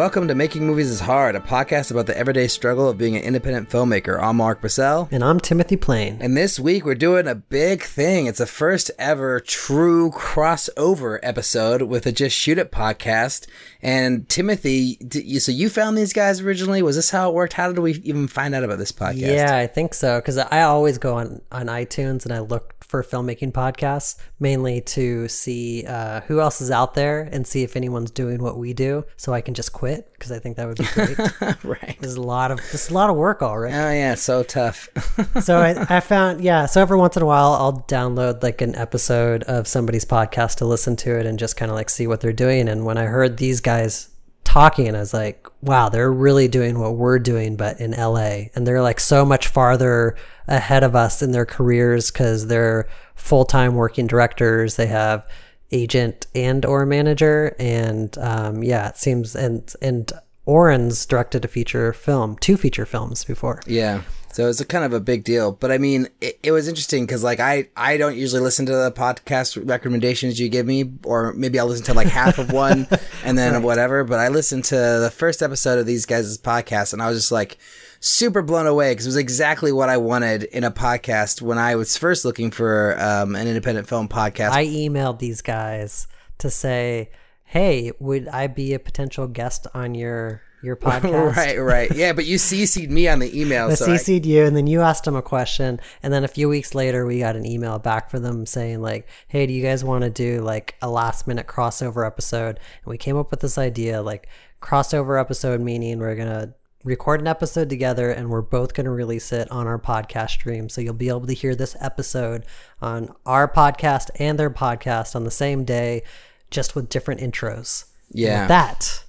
Welcome to Making Movies is Hard, a podcast about the everyday struggle of being an independent filmmaker. I'm Mark Brissell. And I'm Timothy Plain. And this week we're doing a big thing. It's a first ever true crossover episode with a Just Shoot It podcast. And Timothy, you, so you found these guys originally? Was this how it worked? How did we even find out about this podcast? Yeah, I think so. Because I always go on, on iTunes and I look for filmmaking podcasts, mainly to see uh, who else is out there and see if anyone's doing what we do, so I can just quit because I think that would be great. right. There's a lot of there's a lot of work already. Oh yeah, so tough. so I, I found yeah. So every once in a while, I'll download like an episode of somebody's podcast to listen to it and just kind of like see what they're doing. And when I heard these guys talking and I was like, wow, they're really doing what we're doing, but in LA. And they're like so much farther ahead of us in their careers because they're full time working directors. They have agent and or manager. And um, yeah, it seems and and Oren's directed a feature film, two feature films before. Yeah. So it's a kind of a big deal. But I mean, it, it was interesting because like I, I don't usually listen to the podcast recommendations you give me, or maybe I'll listen to like half of one and then right. whatever. But I listened to the first episode of these guys' podcast and I was just like super blown away because it was exactly what I wanted in a podcast when I was first looking for um, an independent film podcast. I emailed these guys to say, hey, would I be a potential guest on your your podcast. right, right. Yeah, but you CC'd me on the email. I so CC'd I... you, and then you asked them a question, and then a few weeks later, we got an email back from them saying like, "Hey, do you guys want to do like a last minute crossover episode?" And we came up with this idea, like crossover episode, meaning we're gonna record an episode together and we're both going to release it on our podcast stream. So you'll be able to hear this episode on our podcast and their podcast on the same day, just with different intros. Yeah. that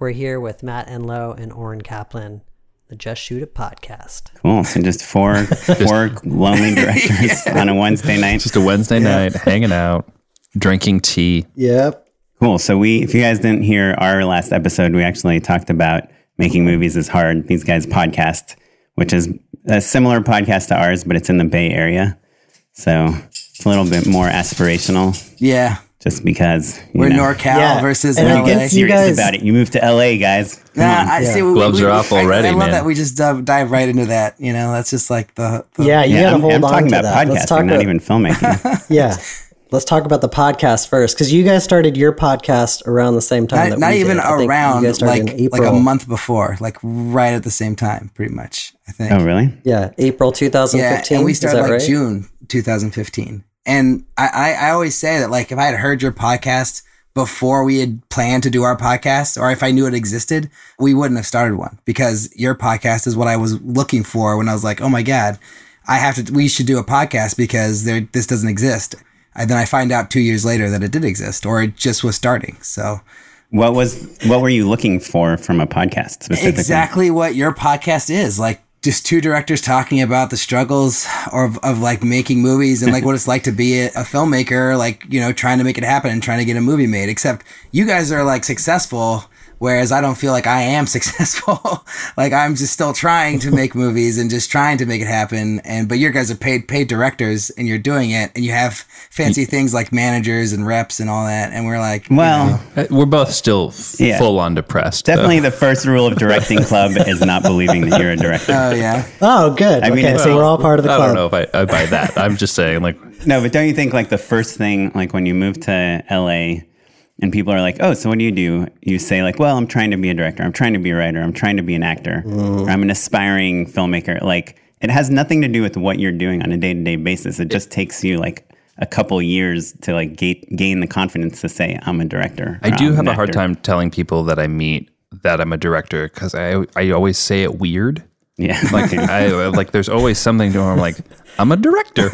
we're here with Matt Enlow and Oren Kaplan, the Just Shoot It podcast. Cool. So just four four lonely directors yeah. on a Wednesday night. Just a Wednesday yeah. night, hanging out, drinking tea. Yep. Cool. So we, if you guys didn't hear our last episode, we actually talked about making movies is hard. These guys podcast, which is a similar podcast to ours, but it's in the Bay Area, so it's a little bit more aspirational. Yeah just because we're know. NorCal yeah. versus and LA. Get serious guys, about it. You moved to LA, guys. Come yeah, I yeah. see. We, Gloves we, are off already. I, I love man. that we just dive, dive, right into that. You know, that's just like the, the yeah. You yeah, gotta I'm, hold I'm on talking to about that. podcasting, talk not about, even filmmaking. yeah. Let's talk about the podcast first, because you guys started your podcast around the same time. Not, not even around, like like a month before, like right at the same time, pretty much. I think. Oh, really? Yeah, April 2015. Yeah, and we started like right? June 2015. And I, I, I always say that like if I had heard your podcast before we had planned to do our podcast, or if I knew it existed, we wouldn't have started one because your podcast is what I was looking for when I was like, oh my God, I have to, we should do a podcast because there, this doesn't exist. And then I find out two years later that it did exist or it just was starting. So, what was, what were you looking for from a podcast specifically? Exactly what your podcast is like just two directors talking about the struggles of, of like making movies and like what it's like to be a, a, filmmaker, like, you know, trying to make it happen and trying to get a movie made. Except you guys are like successful Whereas I don't feel like I am successful. like I'm just still trying to make movies and just trying to make it happen. And but you guys are paid paid directors and you're doing it and you have fancy things like managers and reps and all that. And we're like, well, you know. Uh, we're both still f- yeah. full on depressed. Definitely, though. the first rule of directing club is not believing that you're a director. Oh yeah. Oh good. I mean, okay, so we're all part of the club. I don't know if I, I buy that. I'm just saying, like, no, but don't you think like the first thing, like when you move to LA and people are like, "Oh, so what do you do?" You say like, "Well, I'm trying to be a director. I'm trying to be a writer. I'm trying to be an actor. Mm. I'm an aspiring filmmaker." Like it has nothing to do with what you're doing on a day-to-day basis. It just takes you like a couple years to like ga- gain the confidence to say I'm a director. I do I'm have a hard time telling people that I meet that I'm a director because I I always say it weird. Yeah, like I like. There's always something to where I'm like, I'm a director.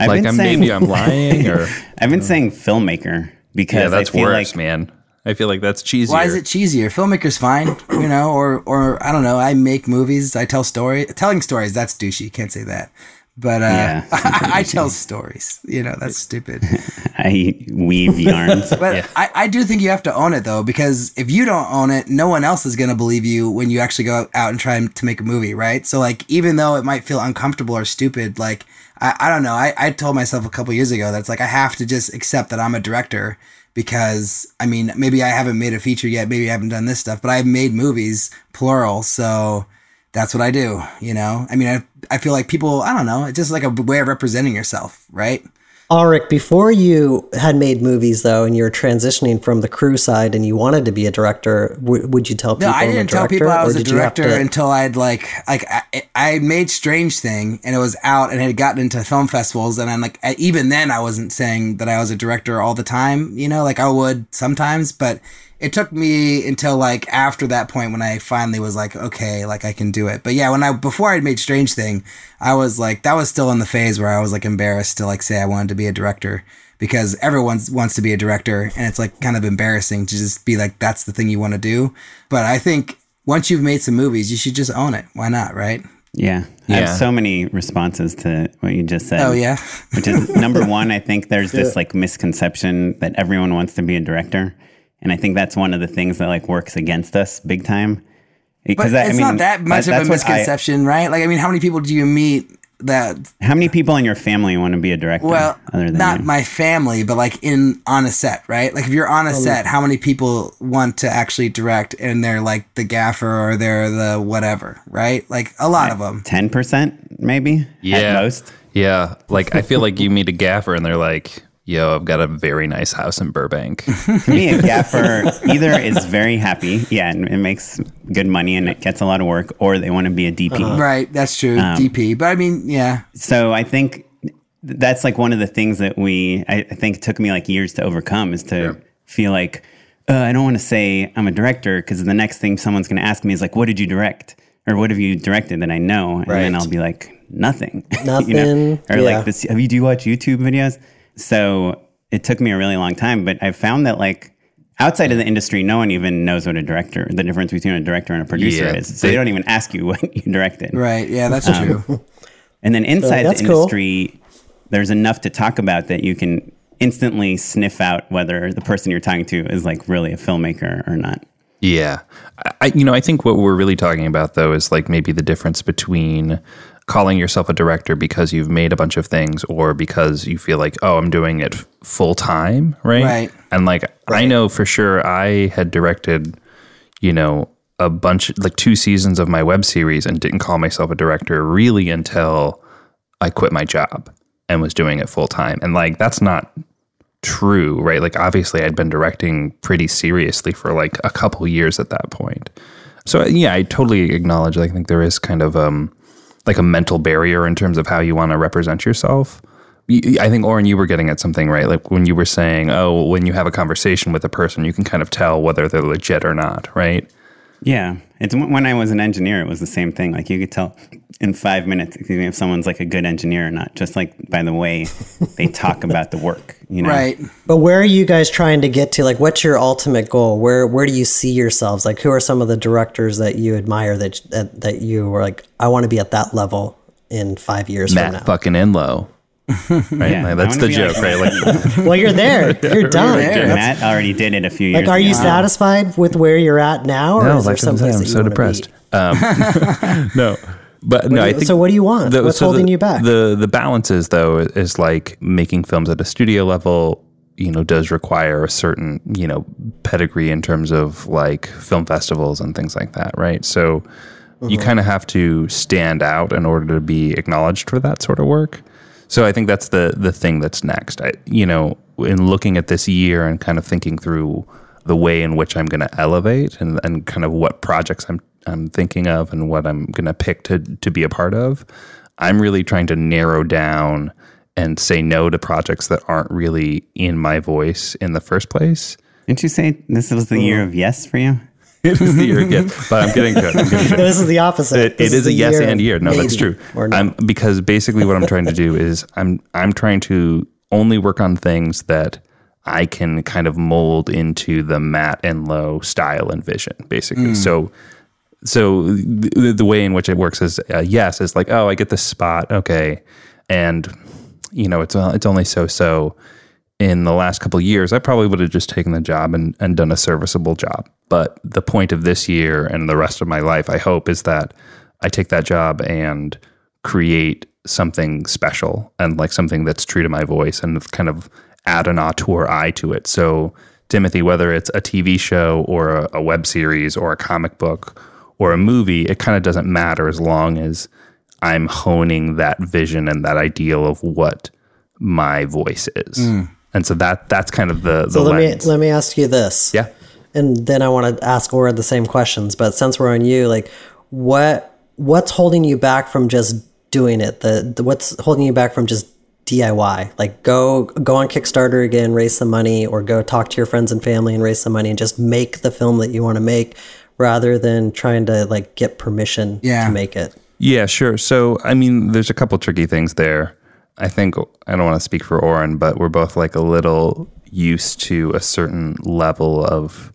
like I'm saying, maybe I'm lying or I've been saying filmmaker because yeah, that's I feel worse, like, man. I feel like that's cheesier. Why is it cheesier? Filmmaker's fine, you know, or or I don't know. I make movies. I tell story. Telling stories that's douchey. Can't say that. But uh, yeah, I, I, tell stories. You know, that's stupid. I weave yarns. but yeah. I, I do think you have to own it though, because if you don't own it, no one else is going to believe you when you actually go out and try to make a movie, right? So like, even though it might feel uncomfortable or stupid, like I, I don't know. I, I told myself a couple years ago that's like I have to just accept that I'm a director because I mean, maybe I haven't made a feature yet, maybe I haven't done this stuff, but I've made movies, plural. So that's what I do, you know? I mean, I, I feel like people, I don't know, it's just like a way of representing yourself, right? Ulrich, before you had made movies though, and you were transitioning from the crew side, and you wanted to be a director, w- would you tell people? No, I didn't tell people I was a director to- until I'd like like I, I, made Strange Thing, and it was out and had gotten into film festivals, and I'm like even then I wasn't saying that I was a director all the time, you know, like I would sometimes, but it took me until like after that point when I finally was like, okay, like I can do it. But yeah, when I before I'd made Strange Thing, I was like, that was still in the phase where I was like embarrassed to like say I wanted to be a director because everyone wants to be a director, and it's like kind of embarrassing to just be like, that's the thing you want to do. But I think once you've made some movies, you should just own it. Why not, right? Yeah. I have so many responses to what you just said. Oh, yeah. which is number one, I think there's this like misconception that everyone wants to be a director. And I think that's one of the things that like works against us big time. Because it's I mean, not that much that, of a misconception, I, right? Like, I mean, how many people do you meet that? How many people in your family want to be a director? Well, not you? my family, but like in on a set, right? Like, if you're on a well, set, how many people want to actually direct, and they're like the gaffer or they're the whatever, right? Like a lot like of them. Ten percent, maybe. Yeah, most. Yeah, like I feel like you meet a gaffer, and they're like yo, I've got a very nice house in Burbank. me, a gaffer either is very happy, yeah, and it makes good money and it gets a lot of work, or they want to be a DP. Uh-huh. Right, that's true, um, DP. But I mean, yeah. So I think that's like one of the things that we, I, I think, took me like years to overcome is to sure. feel like, uh, I don't want to say I'm a director because the next thing someone's going to ask me is like, what did you direct? Or what have you directed that I know? And right. then I'll be like, nothing. Nothing. you know? Or yeah. like this, have you, do you watch YouTube videos? So it took me a really long time, but I found that like outside of the industry, no one even knows what a director, the difference between a director and a producer yeah. is. So they, don't even ask you what you directed. Right. Yeah, that's um, true. And then inside so the industry, cool. there's enough to talk about that you can instantly sniff out whether the person you're talking to is like really a filmmaker or not. Yeah. I, you know, I think what we're really talking about though is like maybe the difference between calling yourself a director because you've made a bunch of things or because you feel like, oh, I'm doing it full time, right? Right. And like, right. I know for sure I had directed, you know, a bunch, like two seasons of my web series and didn't call myself a director really until I quit my job and was doing it full time. And like, that's not true, right? Like, obviously, I'd been directing pretty seriously for like a couple years at that point. So, yeah, I totally acknowledge. Like, I think there is kind of, um, like a mental barrier in terms of how you want to represent yourself. I think Oren, you were getting at something right. Like when you were saying, "Oh, when you have a conversation with a person, you can kind of tell whether they're legit or not," right? Yeah, it's when I was an engineer, it was the same thing. Like you could tell in five minutes if someone's like a good engineer or not, just like by the way they talk about the work, you know? Right. But where are you guys trying to get to? Like, what's your ultimate goal? Where Where do you see yourselves? Like, who are some of the directors that you admire that that, that you were like, I want to be at that level in five years Matt from now? fucking Enlow. Right? Yeah, like, that's the joke, like, right? Like, well, you're there. You're done. You're Matt already did it a few years. Like, are ago. you satisfied with where you're at now, or no, is like there someplace I'm so depressed. Um, no, but what no, you, I think. So, what do you want? The, What's so holding the, you back? The the balance is though is like making films at a studio level. You know, does require a certain you know pedigree in terms of like film festivals and things like that, right? So. Mm-hmm. You kind of have to stand out in order to be acknowledged for that sort of work. So I think that's the the thing that's next. I, you know, in looking at this year and kind of thinking through the way in which I'm going to elevate and, and kind of what projects I'm I'm thinking of and what I'm going to pick to to be a part of, I'm really trying to narrow down and say no to projects that aren't really in my voice in the first place. Didn't you say this was the mm-hmm. year of yes for you? it is the year gift, but I'm getting. I'm getting good. this is the opposite. it, it is, is a yes and year. No, that's true. I'm, because basically what I'm trying to do is I'm I'm trying to only work on things that I can kind of mold into the Matt Enlow style and vision, basically. Mm. So so the, the, way in which it works is uh, yes, it's like oh, I get this spot, okay, and you know it's uh, it's only so so. In the last couple years, I probably would have just taken the job and, and done a serviceable job. But the point of this year and the rest of my life, I hope, is that I take that job and create something special and like something that's true to my voice and kind of add an auteur eye to it. So, Timothy, whether it's a TV show or a, a web series or a comic book or a movie, it kind of doesn't matter as long as I'm honing that vision and that ideal of what my voice is. Mm. And so that that's kind of the the So let lens. me let me ask you this. yeah. and then I want to ask Oren the same questions. But since we're on you, like, what what's holding you back from just doing it? The, the what's holding you back from just DIY? Like, go go on Kickstarter again, raise some money, or go talk to your friends and family and raise some money, and just make the film that you want to make, rather than trying to like get permission Yeah. to make it. Yeah, sure. So, I mean, there's a couple tricky things there. I think I don't want to speak for Oren, but we're both like a little used to a certain level of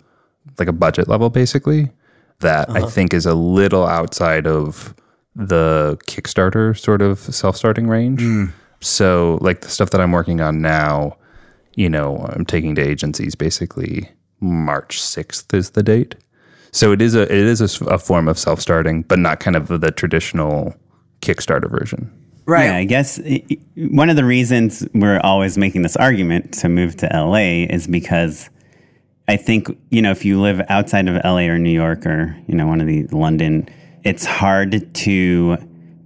like a budget level basically that I uh-huh. think is a little outside of the Kickstarter sort of self-starting range. Hmm. So, like the stuff that I'm working on now, you know, I'm taking to agencies basically March 6th is the date. So it is a it is a, a form of self starting, but not kind of the traditional Kickstarter version. Right. Yeah, I guess one of the reasons we're always making this argument to move to LA is because I think, you know, if you live outside of LA or New York or, you know, one of the London, it's hard to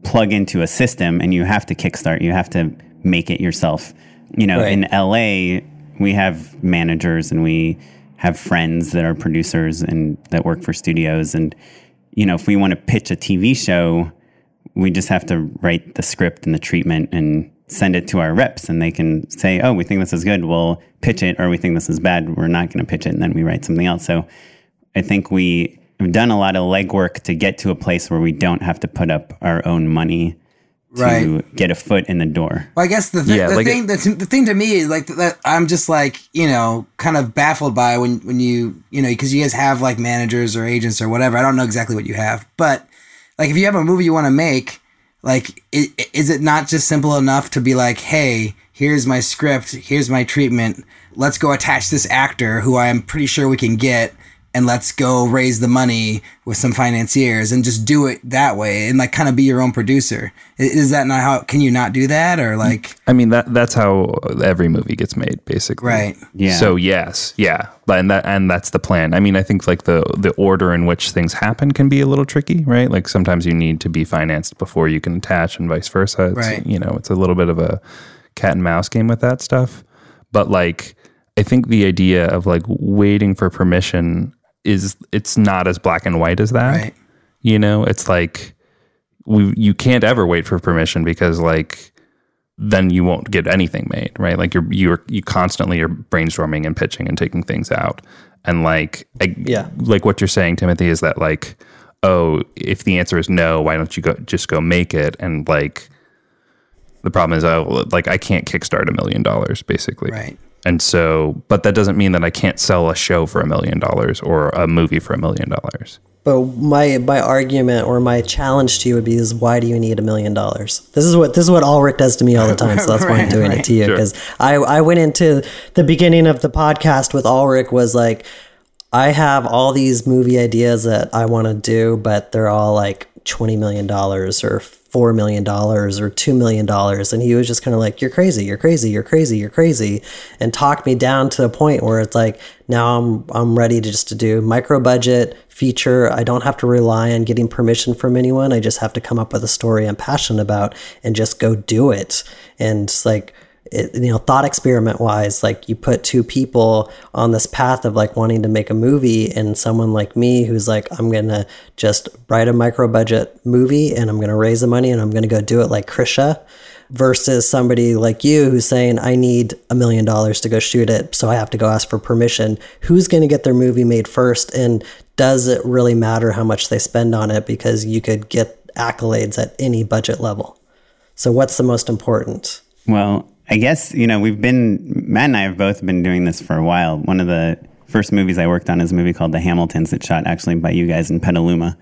plug into a system and you have to kickstart, you have to make it yourself. You know, Right. in LA, we have managers and we have friends that are producers and that work for studios and you know, if we want to pitch a TV show, we just have to write the script and the treatment and send it to our reps and they can say oh we think this is good we'll pitch it or we think this is bad we're not going to pitch it and then we write something else so i think we have done a lot of legwork to get to a place where we don't have to put up our own money to Right. get a foot in the door Well, I guess the, th- Yeah, the like thing the, the thing to me is like that I'm just like you know kind of baffled by when when you you know because you guys have like managers or agents or whatever. I don't know exactly what you have, but like if you have a movie you want to make, like i- i- is it not just simple enough to be like, hey, here's my script, here's my treatment, let's go attach this actor who I'm pretty sure we can get. And let's go raise the money with some financiers and just do it that way and like kind of be your own producer. Is that not how? Can you not do that or like? I mean that that's how every movie gets made, basically. Right. Yeah. So yes, yeah, but and that and that's the plan. I mean, I think like the the order in which things happen can be a little tricky, right? Like sometimes you need to be financed before you can attach, and vice versa. It's, Right. You know, it's a little bit of a cat and mouse game with that stuff. But like, I think the idea of like waiting for permission is it's not as black and white as that. Right. You know, it's like we you can't ever wait for permission because like then you won't get anything made, right? Like you're you're you constantly are brainstorming and pitching and taking things out. And like I, Yeah. like what you're saying, Timothy, is that like, oh, if the answer is no, why don't you go just go make it? And like the problem is oh like I can't kickstart a million dollars basically. Right. And so but that doesn't mean that I can't sell a show for a million dollars or a movie for a million dollars. But my my argument or my challenge to you would be is why do you need a million dollars? This is what this is what Ulrich does to me all the time, so that's why I'm Right, doing it to you Sure. because I I went into the beginning of the podcast with Ulrich was like I have all these movie ideas that I want to do, but they're all like twenty million dollars or four million dollars or two million dollars, and he was just kind of like, "You're crazy, you're crazy, you're crazy, you're crazy," and talked me down to a point where it's like, now I'm I'm ready to just to do micro budget feature. I don't have to rely on getting permission from anyone. I just have to come up with a story I'm passionate about and just go do it. And like it, you know thought experiment wise like you put two people on this path of like wanting to make a movie and someone like me who's like i'm gonna just write a micro budget movie and i'm gonna raise the money and i'm gonna go do it like krisha versus somebody like you who's saying i need a million dollars to go shoot it so i have to go ask for permission. Who's gonna get their movie made first and does it really matter how much they spend on it? Because you could get accolades at any budget level. So what's the most important? Well, I guess, you know, we've been, Matt and I have both been doing this for a while. One of the first movies I worked on is a movie called The Hamiltons that shot actually by you guys in Petaluma.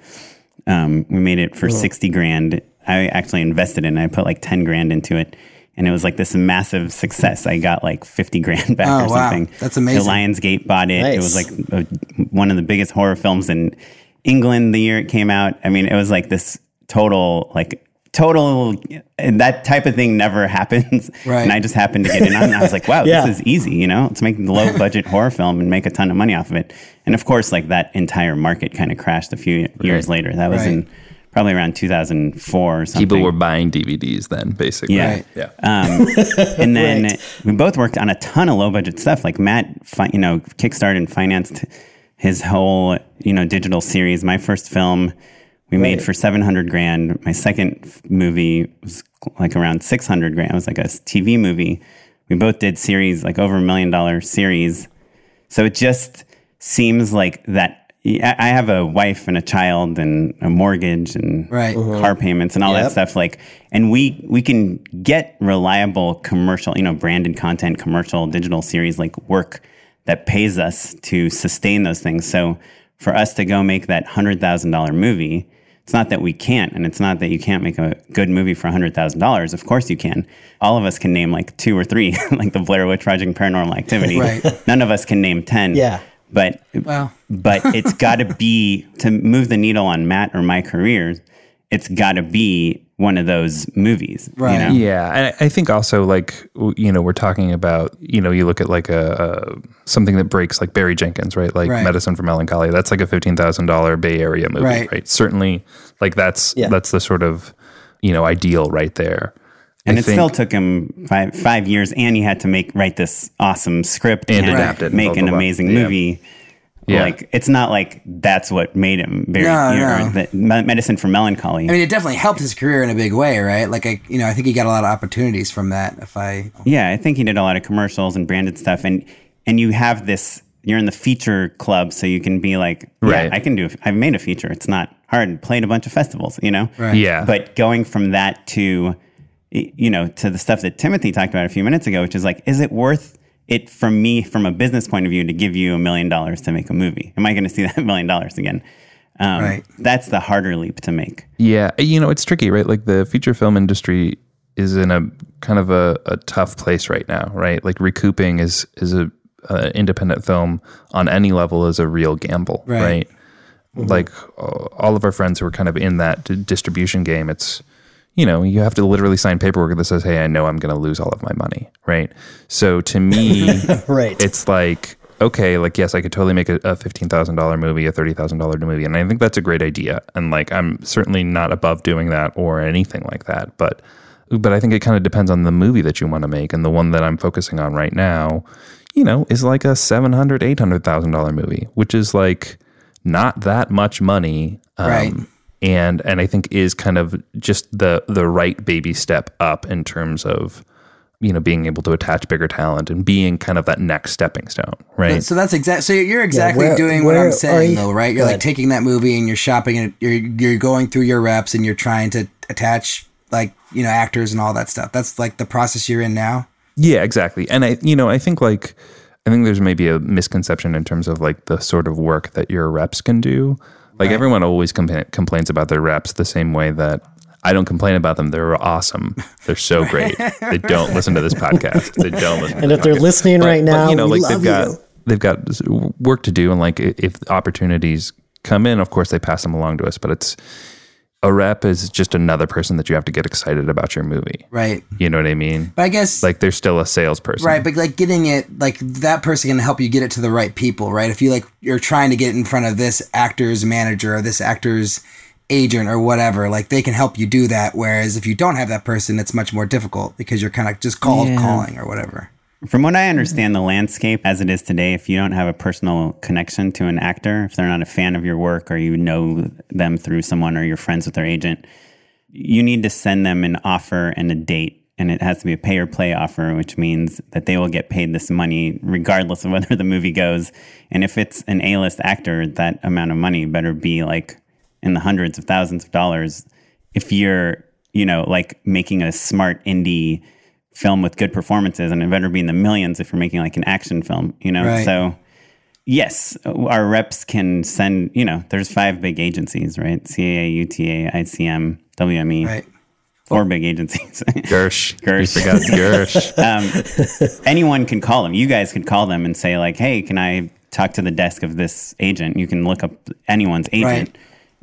Um, we made it for 60 grand. I actually invested in it. I put like 10 grand into it. And it was like this massive success. I got like 50 grand back Oh, or wow. something. That's amazing. The Lionsgate bought it. It was like a, one of the biggest horror films in England the year it came out. I mean, it was like this total like total and that type of thing never happens Right. and i just happened to get in on it i was like wow Yeah. this is easy you know let's make a low budget horror film and make a ton of money off of it and of course like that entire market kind of crashed a few years later that was Right. in probably around 2004 or something People were buying DVDs then, basically. Yeah. Right. Yeah. um, and then Right. we both worked on a ton of low budget stuff. Like Matt, fi- you know, kickstarted and financed his whole, you know, digital series. My first film we made for 700 grand. My second movie was like around 600 grand. It was like a TV movie. We both did series, like over a million dollar series. So it just seems like that. I I have a wife and a child and a mortgage and Right. Mm-hmm. car payments and all that stuff. Like, and we we can get reliable commercial, you know, branded content, commercial digital series like work that pays us to sustain those things. So for us to go make that hundred thousand dollar movie, it's not that we can't, and it's not that you can't make a good movie for hundred thousand dollars. Of course you can. All of us can name like two or three, like the Blair Witch Project, and Paranormal Activity. Right. None of us can name ten. Yeah. But Well. but it's got to be to move the needle on Matt or my careers. It's got to be one of those movies, Right. You know? Yeah, and I I think also like you know we're talking about you know you look at like a, a something that breaks like Barry Jenkins right like Right. Medicine for Melancholy that's like a fifteen thousand dollar Bay Area movie Right. right, certainly like that's Yeah. that's the sort of you know ideal right there And I it think- still took him five five years, and he had to make write this awesome script And had to adapt it make blah, an blah, blah. amazing Yeah. movie. Yeah. Like it's not like that's what made him very No, you know, no. the Me- medicine for melancholy. I mean, it definitely helped his career in a big way, right? Like, I, you know, I think he got a lot of opportunities from that. If I, Yeah, I think he did a lot of commercials and branded stuff, and and you have this. You're in the feature club, so you can be like, yeah, Right. I can do. I've made a feature. It's not hard. And played a bunch of festivals, you know. Right. yeah But going from that to, you know, to the stuff that Timothy talked about a few minutes ago, which is like, is it worth it from me, from a business point of view, to give you a million dollars to make a movie? Am I going to see that million dollars again? Um, Right. That's the harder leap to make. Yeah, you know, it's tricky, right? Like the feature film industry is in a kind of a, a tough place right now, right? Like recouping is is a, a independent film on any level is a real gamble, Right. right? Like uh, all of our friends who are kind of in that d- distribution game, it's you know you have to literally sign paperwork that says, "Hey, I know I'm going to lose all of my money," right? So to me, Right. it's like okay like yes i could totally make a, a $15000 movie a $30000 movie and i think that's a great idea and like i'm certainly not above doing that or anything like that but but i think it kind of depends on the movie that you want to make and the one that i'm focusing on right now you know is like a $700 $800000 movie which is like not that much money um, Right. And and i think is kind of just the the right baby step up in terms of you know being able to attach bigger talent and being kind of that next stepping stone right so that's exact. So you're exactly where- doing what I'm saying, you- though, right? You're like ahead. taking that movie and you're shopping it. You're you're going through your reps and you're trying to attach like you know actors and all that stuff. That's like the process you're in now. Yeah, exactly. And I, you know, I think like, I think there's maybe a misconception in terms of like the sort of work that your reps can do. Like everyone always compla- complains about their reps the same way that I don't complain about them. They're awesome. They're so great. they don't listen to this podcast. They don't listen. And if they're podcast. listening right now, you know, like they've got you. they've got work to do, and like if opportunities come in, of course they pass them along to us. But it's a rep is just another person that you have to get excited about your movie. Right. You know what I mean? But I guess Like they're still a salesperson. Right, but like getting it, like that person can help you get it to the right people, right? If you like, you're trying to get in front of this actor's manager or this actor's agent or whatever, like they can help you do that. Whereas if you don't have that person, it's much more difficult because you're kind of just called Yeah. calling or whatever. From what I understand, the landscape as it is today, if you don't have a personal connection to an actor, if they're not a fan of your work or you know them through someone or you're friends with their agent, you need to send them an offer and a date. And it has to be a pay or play offer, which means that they will get paid this money regardless of whether the movie goes. And if it's an A list actor, that amount of money better be like in the hundreds of thousands of dollars. If you're, you know, like making a smart indie film with good performances, and it better be in the millions if you're making like an action film, you know? Right. So, yes, our reps can send, you know, there's five big agencies, right? CAA, UTA, ICM, WME, Right. four big agencies. Gersh. Gersh. We forgot Gersh. um, anyone can call them. You guys could call them and say, like, hey, can I talk to the desk of this agent? You can look up anyone's agent. Right.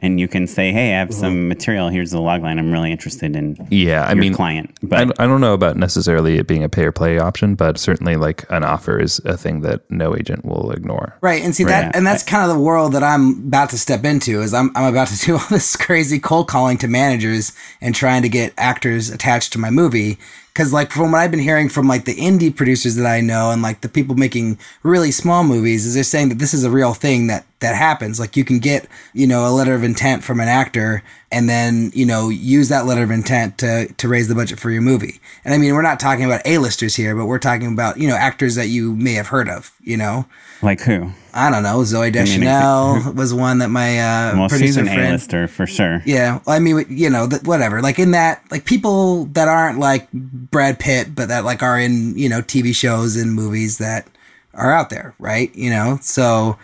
And you can say, "Hey, I have uh-huh. some material. Here's the log line. I'm really interested in Yeah, I your mean, client." I, But I don't know about necessarily it being a pay or play option, but certainly like an offer is a thing that no agent will ignore. Right, and see Right. that, and that's kind of the world that I'm about to step into. Is I'm I'm about to do all this crazy cold calling to managers and trying to get actors attached to my movie. Because like from what I've been hearing from like the indie producers that I know and like the people making really small movies, is they're saying that this is a real thing that that happens. Like you can get you know a letter of intent from an actor and then you know use that letter of intent to to raise the budget for your movie. And I mean we're not talking about A-listers here, but we're talking about you know actors that you may have heard of. You know. Like who? I don't know. Zooey Deschanel was one that my uh, Well, she's producer an friend. A-lister for sure. Yeah, I mean, you know, that whatever. Like in that, like people that aren't like Brad Pitt, but that like are in you know TV shows and movies that are out there, right? You know, so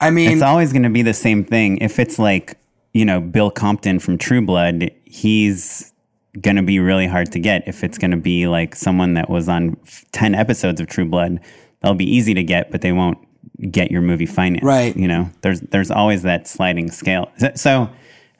I mean, It's always going to be the same thing. If it's like, you know, Bill Compton from True Blood, he's going to be really hard to get. If it's going to be like someone that was on f- 10 episodes of True Blood, they'll be easy to get, but they won't get your movie financed. Right. You know, there's there's always that sliding scale. So, so,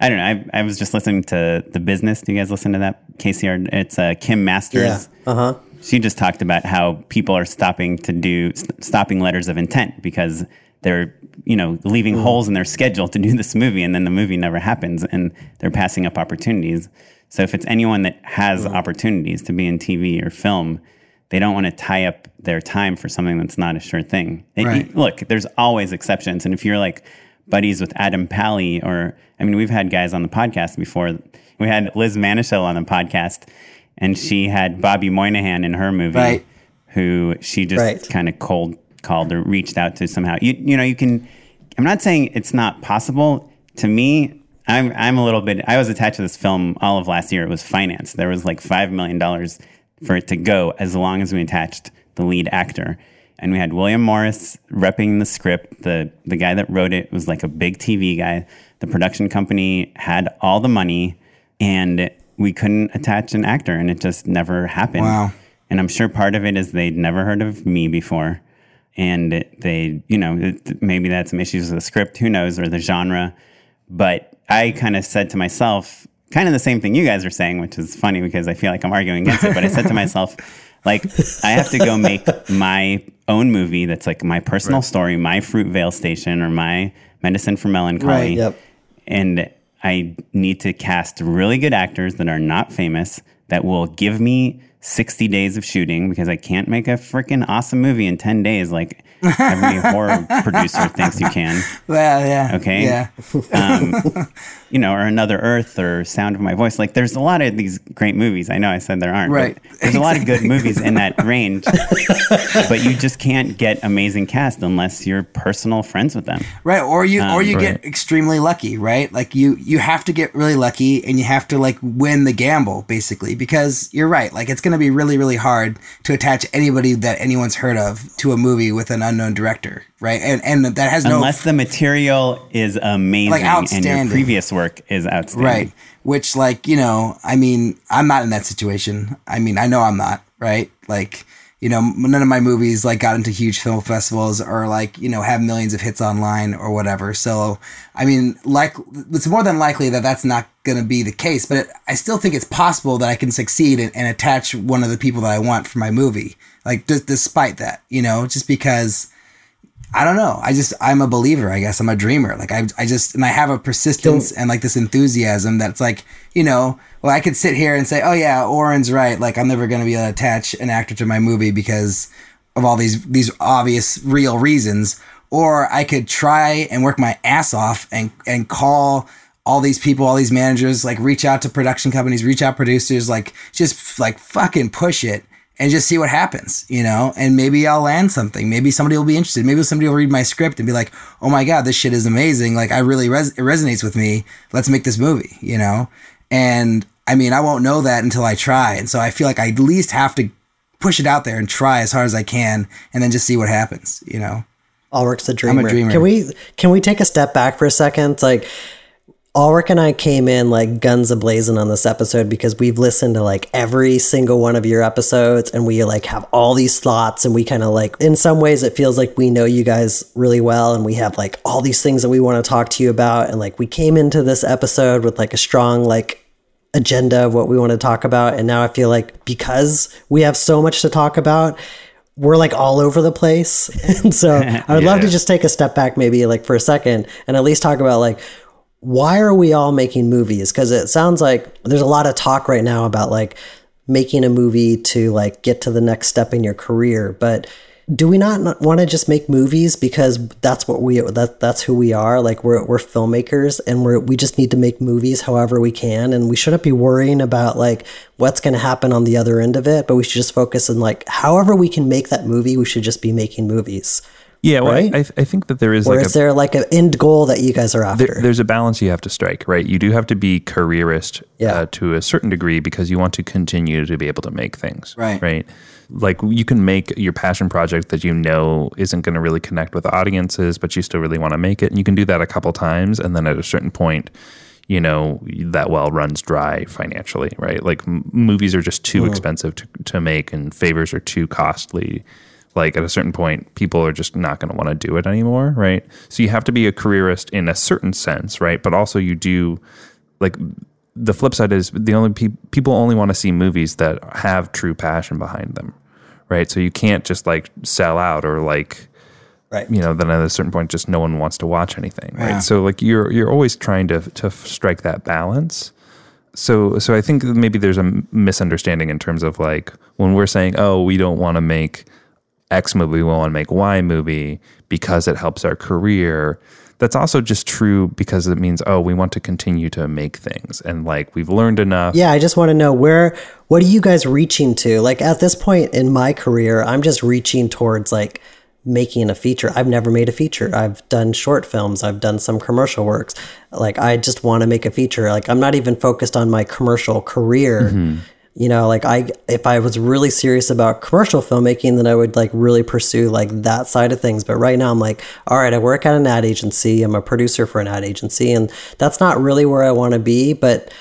I don't know. I, I was just listening to The Business. Do you guys listen to that? KCR. It's uh, Kim Masters Yeah. Uh huh. she just talked about how people are stopping to do st- stopping letters of intent because they're you know leaving holes in their schedule to do this movie and then the movie never happens and they're passing up opportunities so if it's anyone that has opportunities to be in tv or film they don't want to tie up their time for something that's not a sure thing It- Right. look there's always exceptions and if you're like buddies with adam pally or i mean we've had guys on the podcast before we had liz manashil on the podcast and she had bobby moynihan in her movie Right. who she just Right. kind of cold called or reached out to somehow. You you know you can. I'm not saying it's not possible. To me, I'm I'm a little bit. I was attached to this film all of last year. It was financed. There was like five million dollars for it to go as long as we attached the lead actor. And we had William Morris repping the script. The the guy that wrote it was like a big TV guy. The production company had all the money, and we couldn't attach an actor, and it just never happened. Wow. And I'm sure part of it is they'd never heard of me before. And they, you know, maybe they had some issues with the script, who knows, or the genre. But I kind of said to myself, kind of the same thing you guys are saying, which is funny because I feel like I'm arguing against it. But I said to myself, like, I have to go make my own movie that's like my personal story, my Fruitvale Station, or my Medicine for Melancholy Right, Yep. and I need to cast really good actors that are not famous that will give me 60 days of shooting because I can't make a freaking awesome movie in 10 days like every horror producer thinks you can. well, yeah, Okay. yeah, um, You know, or Another Earth or Sound of My Voice. Like there's a lot of these great movies. I know I said there aren't. but Right. There's a lot of good movies in that range. but you just can't get amazing cast unless you're personal friends with them. right. Or you, or um, you Right. get extremely lucky, right? Like you, you have to get really lucky, and you have to like win the gamble, basically, because you're right. Like it's going to be really, really hard to attach anybody that anyone's heard of to a movie with an unknown director, right? And and that has no Unless the material is amazing Like and your outstanding. previous work is outstanding. Right. Which, like, you know, I mean, I'm not in that situation. I mean, I know I'm not, right? Like, you know, none of my movies, like, got into huge film festivals or, like, you know, have millions of hits online or whatever. So, I mean, like, it's more than likely that that's not going to be the case, but I still think it's possible that I can succeed and, and attach one of the people that I want for my movie. Like, d- despite that, you know, just because. I don't know. I just I'm a believer. I guess I'm a dreamer. Like I I just and I have a persistence and like this enthusiasm that's like you know. Well, I could sit here and say, oh yeah, Oren's right. Like I'm never gonna be able to attach an actor to my movie because of all these these obvious real reasons. Or I could try and work my ass off and and call all these people, all these managers, like reach out to production companies, reach out producers, like just like fucking push it and just see what happens, you know? And maybe I'll land something. Maybe somebody will be interested. Maybe somebody will read my script and be like, "Oh my god, this shit is amazing. Like I really res- it resonates with me. Let's make this movie," you know? And I mean, I won't know that until I try. And so I feel like I at least have to push it out there and try as hard as I can and then just see what happens, you know? Ulrich's a dreamer. I'm a dreamer. Can we can we take a step back for a second? Like Ulrich and I came in like guns a blazing on this episode because we've listened to like every single one of your episodes and we like have all these thoughts and we kind of like in some ways it feels like we know you guys really well and we have like all these things that we want to talk to you about and like we came into this episode with like a strong like agenda of what we want to talk about and now I feel like because we have so much to talk about we're like all over the place. And so I would love to just take a step back maybe like for a second and at least talk about like why are we all making movies? Because it sounds like there's a lot of talk right now about like making a movie to like get to the next step in your career. But do we not want to just make movies because that's what we that that's who we are? Like we're we're filmmakers and we're we just need to make movies however we can, and we shouldn't be worrying about like what's going to happen on the other end of it. But we should just focus on like however we can make that movie. We should just be making movies. Yeah, well, Right? I, I think that there is Or like is a, there like an end goal that you guys are after? there, there's a balance you have to strike, right? You do have to be careerist Yeah. uh, to a certain degree because you want to continue to be able to make things, Right. Right. Like you can make your passion project that you know isn't going to really connect with audiences, but you still really want to make it, and you can do that a couple times, and then at a certain point, you know that well runs dry financially, right? Like m- movies are just too expensive to to make, and favors are too costly like at a certain point people are just not going to want to do it anymore right? So you have to be a careerist in a certain sense right? But also you do like the flip side is the only pe- people only want to see movies that have true passion behind them right? So you can't just like sell out or like right. you know then at a certain point just no one wants to watch anything Yeah. right so like you're you're always trying to to strike that balance. So so i think maybe there's a misunderstanding in terms of like when we're saying oh we don't want to make x movie we want to make y movie because it helps our career that's also just true because it means oh we want to continue to make things and like we've learned enough Yeah, I just want to know where what are you guys reaching to? Like at this point in my career, I'm just reaching towards like making a feature. I've never made a feature. I've done short films, I've done some commercial works. Like I just want to make a feature. Like I'm not even focused on my commercial career. Mm-hmm. You know, like I if I was really serious about commercial filmmaking, then I would like really pursue like that side of things. But right now I'm like, all right, I work at an ad agency. I'm a producer for an ad agency and that's not really where I want to be, but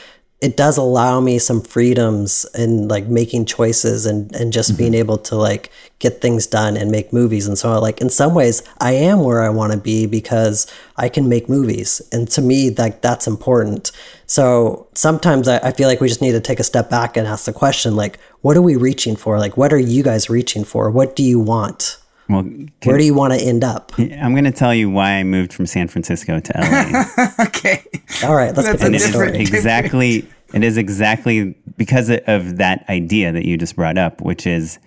it does allow me some freedoms in like making choices and and just mm-hmm. being able to like get things done and make movies. And so like in some ways I am where I want to be because I can make movies. And to me like that's important. So sometimes I, I feel like we just need to take a step back and ask the question like what are we reaching for? Like what are you guys reaching for? What do you want Well, where do you want to end up I'm going to tell you why I moved from San Francisco to LA. okay. all right let's That's get a to the story exactly it is exactly because of that idea that you just brought up which is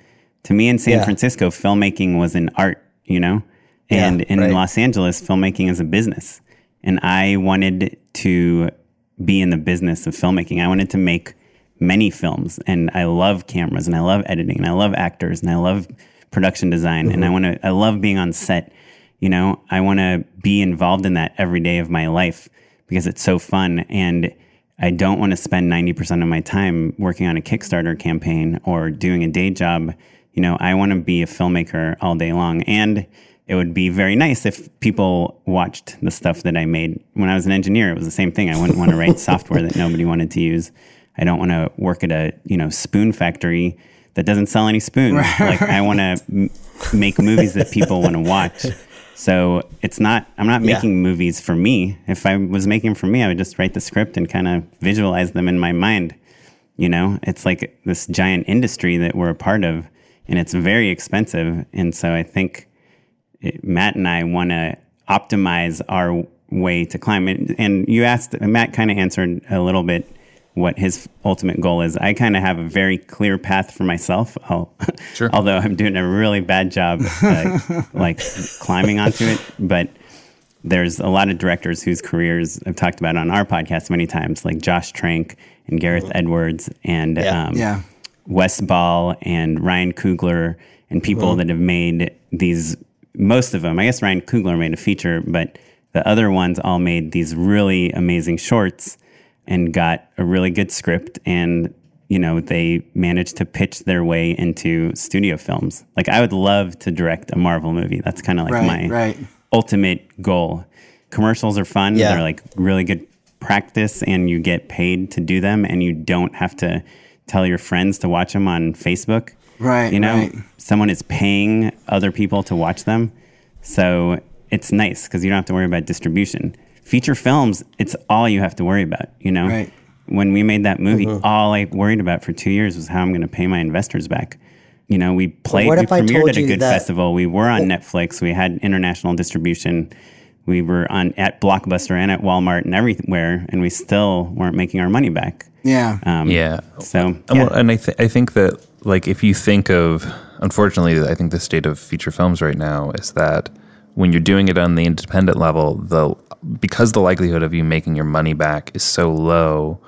to me in san Yeah. francisco filmmaking was an art you know and Yeah, in right. los angeles filmmaking is a business and i wanted to be in the business of filmmaking i wanted to make many films and i love cameras and i love editing and i love actors and i love production design and i mm-hmm. want to i love being on set you know i want to be involved in that every day of my life because it's so fun and I don't want to spend 90% of my time working on a Kickstarter campaign or doing a day job. You know, I want to be a filmmaker all day long. And it would be very nice if people watched the stuff that I made. When I was an engineer, it was the same thing. I wouldn't want to write software that nobody wanted to use. I don't want to work at a, you know, spoon factory that doesn't sell any spoons. Like I want to m- make movies that people want to watch. So it's not, I'm not Yeah. making movies for me. If I was making for me, I would just write the script and kind of visualize them in my mind. You know, it's like this giant industry that we're a part of, and it's very expensive. And so I think it, Matt and I want to optimize our way to climb. And, and you asked, Matt kind of answered a little bit what his ultimate goal is. I kind of have a very clear path for myself. I'll, Sure. although I'm doing a really bad job, uh, like climbing onto it, but there's a lot of directors whose careers I've talked about on our podcast many times, like Josh Trank and Gareth Edwards and Yeah. um, Yeah. Wes Ball and Ryan Coogler and people that have made these, most of them, I guess Ryan Coogler made a feature, but the other ones all made these really amazing shorts and got a really good script and you know they managed to pitch their way into studio films like i would love to direct a marvel movie that's kind of like Right, my right. ultimate goal commercials are fun Yeah. they're like really good practice and you get paid to do them and you don't have to tell your friends to watch them on Facebook. Right, You know, right. someone is paying other people to watch them. So it's nice because you don't have to worry about distribution. Feature films, it's all you have to worry about, you know? Right. When we made that movie, all I worried about for two years was how I'm going to pay my investors back. You know, we played, what we premiered at a good that- festival. We were on Netflix. We had international distribution. We were on at Blockbuster and at Walmart and everywhere, and we still weren't making our money back. Yeah. Um, Yeah. So And, yeah. well, and I, th- I think that, like, if you think of, unfortunately, I think the state of feature films right now is that when you're doing it on the independent level, the because the likelihood of you making your money back is so low,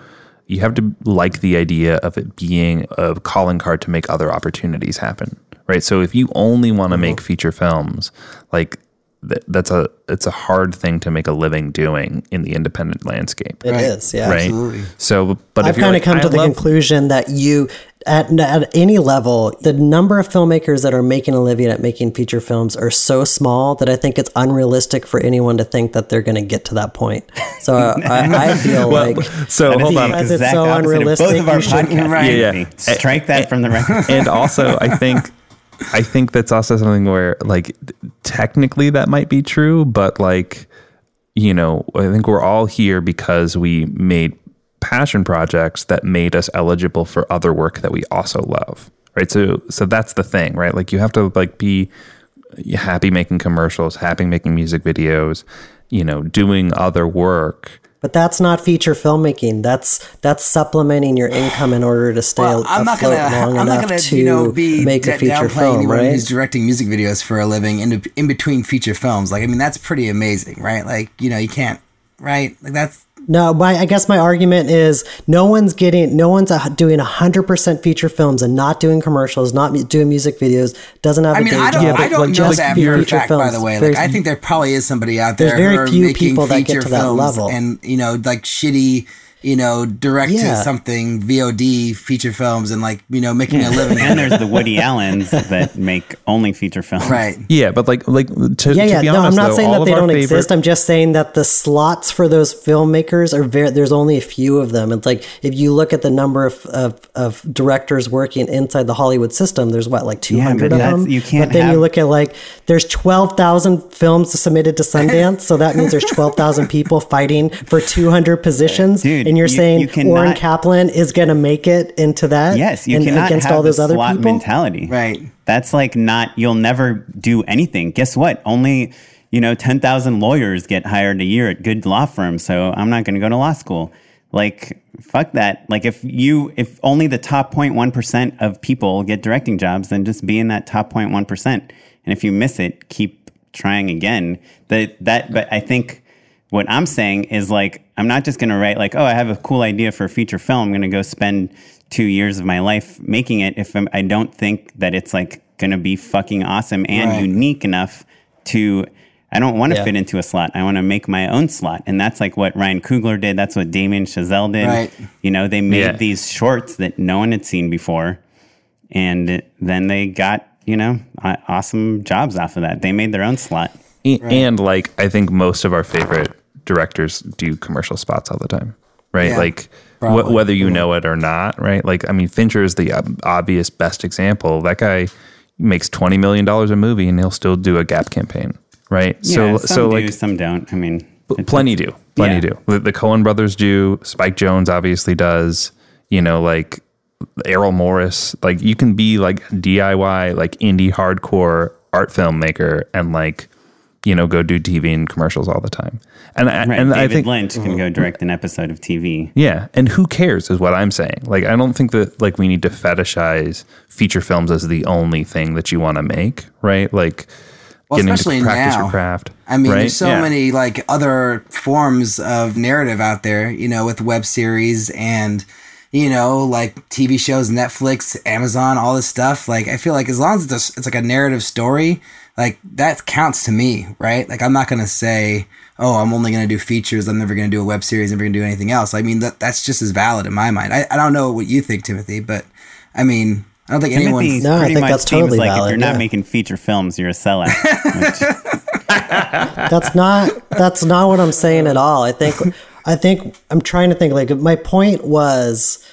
you have to like the idea of it being a calling card to make other opportunities happen, right? So if you only want to mm-hmm. make feature films, like th- that's a it's a hard thing to make a living doing in the independent landscape, It is, yeah. right? absolutely. So, but I've kind of like, come I to the love- conclusion that you, at, at any level, the number of filmmakers that are making a living at making feature films are so small that I think it's unrealistic for anyone to think that they're going to get to that point. So I, I feel like So hold on. Because it's exact so opposite of unrealistic, Both of our should- podcasts, Right. Yeah, Anthony. yeah. Strike that from the record. and also I think I think that's also something where like technically that might be true, but like you know, I think we're all here because we made passion projects that made us eligible for other work that we also love. Right? So so that's the thing, right? Like you have to like be happy making commercials, happy making music videos, you know, doing other work. But that's not feature filmmaking. That's that's supplementing your income in order to stay Well, I'm not gonna. long I'm not enough gonna, to you know, be make a d- feature downplaying film, anyone right? who's directing music videos for a living in in between feature films. Like, I mean, that's pretty amazing, right? Like, you know, you can't, right? Like, that's No, my I guess my argument is no one's getting, no one's doing hundred percent feature films and not doing commercials, not doing music videos. Doesn't have. I a mean, I don't, job, I don't like, know that do for a feature fact, by the way. Like, I think there probably is somebody out There's there very who are few making people that get feature to that films level. and you know, like shitty, you know, direct Yeah. to something VOD feature films and like you know, making a living. and there's the Woody Allens that make only feature films. right. Yeah, but like like to, yeah, to yeah. be No, I'm honest, not though, saying all that of they our don't favorite- exist. I'm just saying that the slots for those filmmakers are very. There's only a few of them. It's like if you look at the number of of, of directors working inside the Hollywood system, there's what like 200 but of them. you can't But then you look at like there's 12,000 films submitted to Sundance, so that means there's 12,000 people fighting for 200 positions. Dude, and you're you- saying you cannot- Oren Kaplan is going to make it into that? Yes, you and, cannot against have all those the other slot people. mentality. Right. That's like not. You'll never do anything. Guess what? Only you know ten thousand lawyers get hired a year at good law firms. So I'm not going to go to law school. Like fuck that. Like if you if only the top 0.1 percent of people get directing jobs, then just be in that top 0.1 percent. And if you miss it, keep trying again. That that. But I think what I'm saying is like I'm not just going to write like, oh, I have a cool idea for a feature film. I'm going to go spend two years of my life making it if I'm, I don't think that it's like going to be fucking awesome and Right. unique enough to. I don't want to Yeah. fit into a slot. I want to make my own slot, and that's like what Ryan Coogler did. That's what Damien Chazelle did. Right. You know, they made Yeah. these shorts that no one had seen before, and then they got you know awesome jobs off of that. They made their own slot. A- And like, I think most of our favorite directors do commercial spots all the time, right? Yeah, like, wh- whether you know it or not, right? Like, I mean, Fincher is the ob- obvious best example. That guy makes twenty million dollars a movie, and he'll still do a Gap campaign, right? Yeah, so, some so do, like, some don't. I mean, plenty do plenty Yeah. do the, the coen brothers do spike jonze obviously does you know like errol morris like you can be like diy like indie hardcore art filmmaker and like you know go do tv and commercials all the time and, I Right, and David i think Lynch can go mm-hmm. direct an episode of TV. yeah and who cares is what i'm saying like i don't think that like we need to fetishize feature films as the only thing that you want to make right like Well, getting especially to practice now. your craft I mean, right? there's so Yeah. many like other forms of narrative out there, you know, with web series and you know, like TV shows, Netflix, Amazon, all this stuff. Like, I feel like as long as it's, it's like a narrative story, like that counts to me, right? Like, I'm not gonna say, oh, I'm only gonna do features. I'm never gonna do a web series. Never gonna do anything else. I mean, that that's just as valid in my mind. I, I don't know what you think, Timothy, but I mean, I don't think anyone. No, I pretty think much that's totally like if you're not yeah. making feature films, you're a sellout. which- That's not that's not what I'm saying at all. I think I think I'm trying to think. Like my point was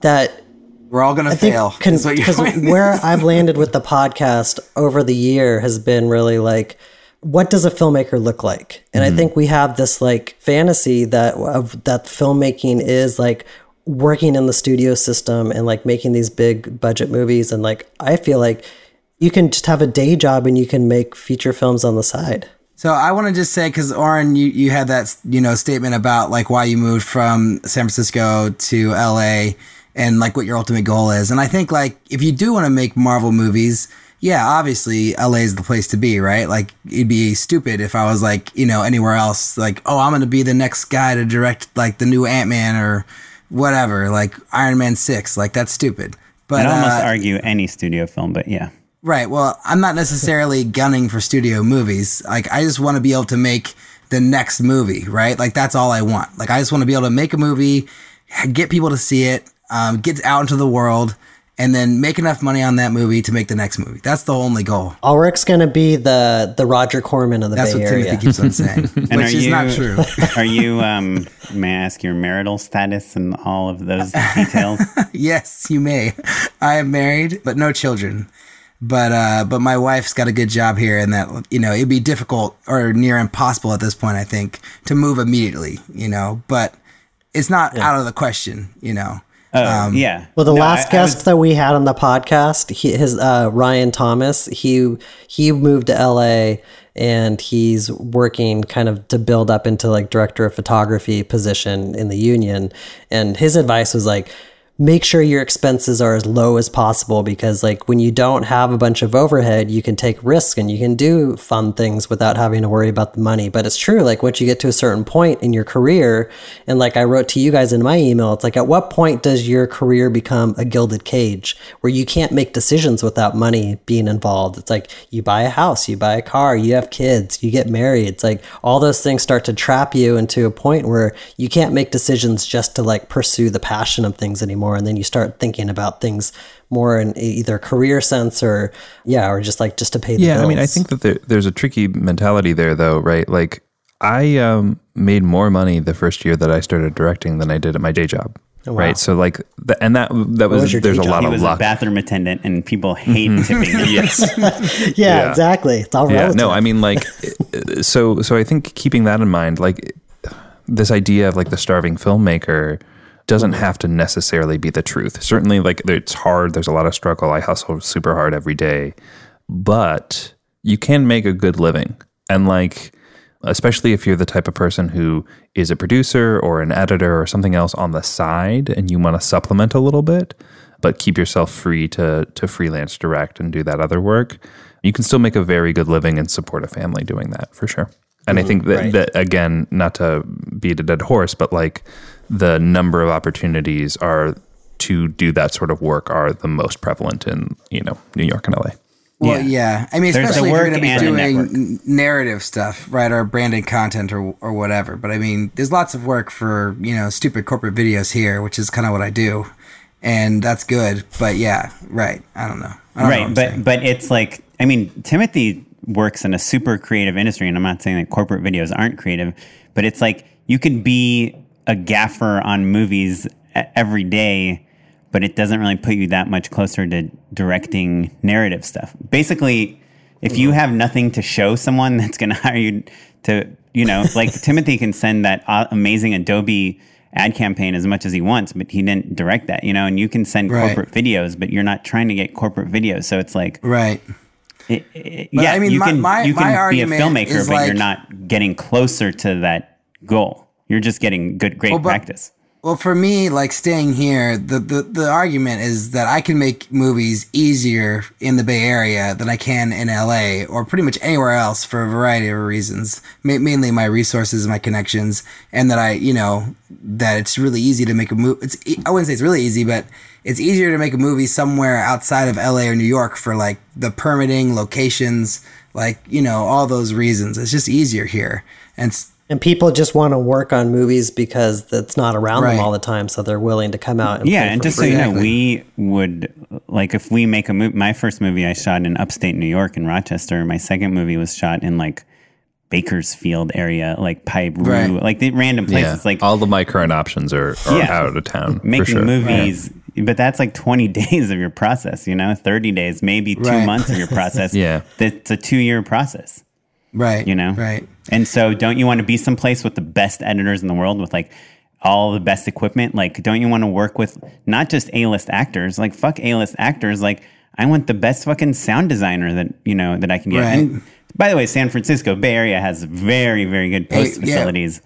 that We're all gonna fail. is what you're because saying. where I've landed with the podcast over the year has been really like, what does a filmmaker look like? And Mm-hmm. I think we have this like fantasy that of that filmmaking is like working in the studio system and like making these big budget movies. And like I feel like you can just have a day job and you can make feature films on the side. So I want to just say because Oren, you you had that you know statement about like why you moved from San Francisco to L.A. and like what your ultimate goal is, and I think like if you do want to make Marvel movies, yeah, obviously L.A. is the place to be, right? Like it'd be stupid if I was like you know anywhere else, like oh I'm gonna be the next guy to direct like the new Ant Man or whatever, like Iron Man six, like that's stupid. But I'd almost uh, argue any studio film, but yeah. Right. Well, I'm not necessarily gunning for studio movies. Like, I just want to be able to make the next movie, right? Like, that's all I want. Like, I just want to be able to make a movie, get people to see it, um, get out into the world, and then make enough money on that movie to make the next movie. That's the only goal. Ulrich's gonna be the the Roger Corman of the That's Bay what Area. Timothy keeps on saying, And which is not true. are you? Um, may I ask your marital status and all of those details? yes, you may. I am married, but no children. But uh, but my wife's got a good job here, and that you know it'd be difficult or near impossible at this point, I think, to move immediately. You know, but it's not out of the question. You know, Oh, yeah. Well, the No, last I- I guest was- that we had on the podcast, he, his uh, Ryan Thomas, he he moved to LA and he's working kind of to build up into like director of photography position in the union. And his advice was like, make sure your expenses are as low as possible because like when you don't have a bunch of overhead you can take risks and you can do fun things without having to worry about the money. But it's true like once you get to a certain point in your career and like i wrote to you guys in my email it's like at what point does your career become a gilded cage where you can't make decisions without money being involved? It's like you buy a house you buy a car you have kids you get married. It's like all those things start to trap you into a point where you can't make decisions just to like pursue the passion of things anymore and then you start thinking about things more in either career sense or yeah or just like just to pay the Yeah, bills. I mean, I think that there, there's a tricky mentality there, though, right? Like, I um, made more money the first year that I started directing than I did at my day job, right? So, like, the, and that that was, was there's a job? lot He of was luck. a bathroom attendant, and people hate Mm-hmm. tipping. him. yes, yeah, yeah. exactly it's all yeah. No, I mean, like, so so I think keeping that in mind, like, this idea of like the starving filmmaker doesn't have to necessarily be the truth. Certainly, like, it's hard. There's a lot of struggle. I hustle super hard every day, but you can make a good living, and like especially if you're the type of person who is a producer or an editor or something else on the side and you want to supplement a little bit but keep yourself free to to freelance direct and do that other work you can still make a very good living and support a family doing that for sure and i mm-hmm. think that, right. that again not to beat a dead horse but like the number of opportunities are to do that sort of work are the most prevalent in you know new york and la Well, Yeah. yeah. I mean, There's especially if you're going to be doing narrative stuff, right, or branded content or or whatever. But I mean, there's lots of work for you know stupid corporate videos here, which is kind of what I do, and that's good. But yeah, right. I don't know. I don't right I'm but saying. but it's like i mean timothy works in a super creative industry and i'm not saying that corporate videos aren't creative but it's like you can be a gaffer on movies every day but it doesn't really put you that much closer to directing narrative stuff basically if you have nothing to show someone that's going to hire you to you know like timothy can send that amazing adobe ad campaign as much as he wants but he didn't direct that you know and you can send Right. corporate videos but you're not trying to get corporate videos so it's like right. it, it- yeah I mean, you my- can my- you can be a filmmaker but you're not getting closer to that goal you're just getting good great Well, but- practice Well, for me, like staying here, the, the, the argument is that I can make movies easier in the Bay Area than I can in LA or pretty much anywhere else for a variety of reasons. Ma- mainly my resources, my connections, and that I, you know, that it's really easy to make a movie. It's e- I wouldn't say it's really easy, but it's easier to make a movie somewhere outside of LA or New York for like the permitting, locations, like you know, all those reasons. It's just easier here, and. S- and people just want to work on movies because it's not around Right. them all the time so they're willing to come out and yeah and for just so you know we would like if we make a movie my first movie i shot in upstate new york in rochester my second movie was shot in like Bakersfield area, like Piru, Right. like the random Yeah. places. Like all of my current options are, are Yeah. out of town. making sure. movies. But that's like 20 days of your process, you know, 30 days, maybe two Right. months of your process. Yeah. It's a two year process, Right. you know? Right. And so don't you want to be someplace with the best editors in the world with like all the best equipment? Like, don't you want to work with not just A list actors? Like, fuck A list actors. Like, I want the best fucking sound designer that, you know, that I can get. Right. And by the way, San Francisco Bay Area has very, very good post Hey, yeah.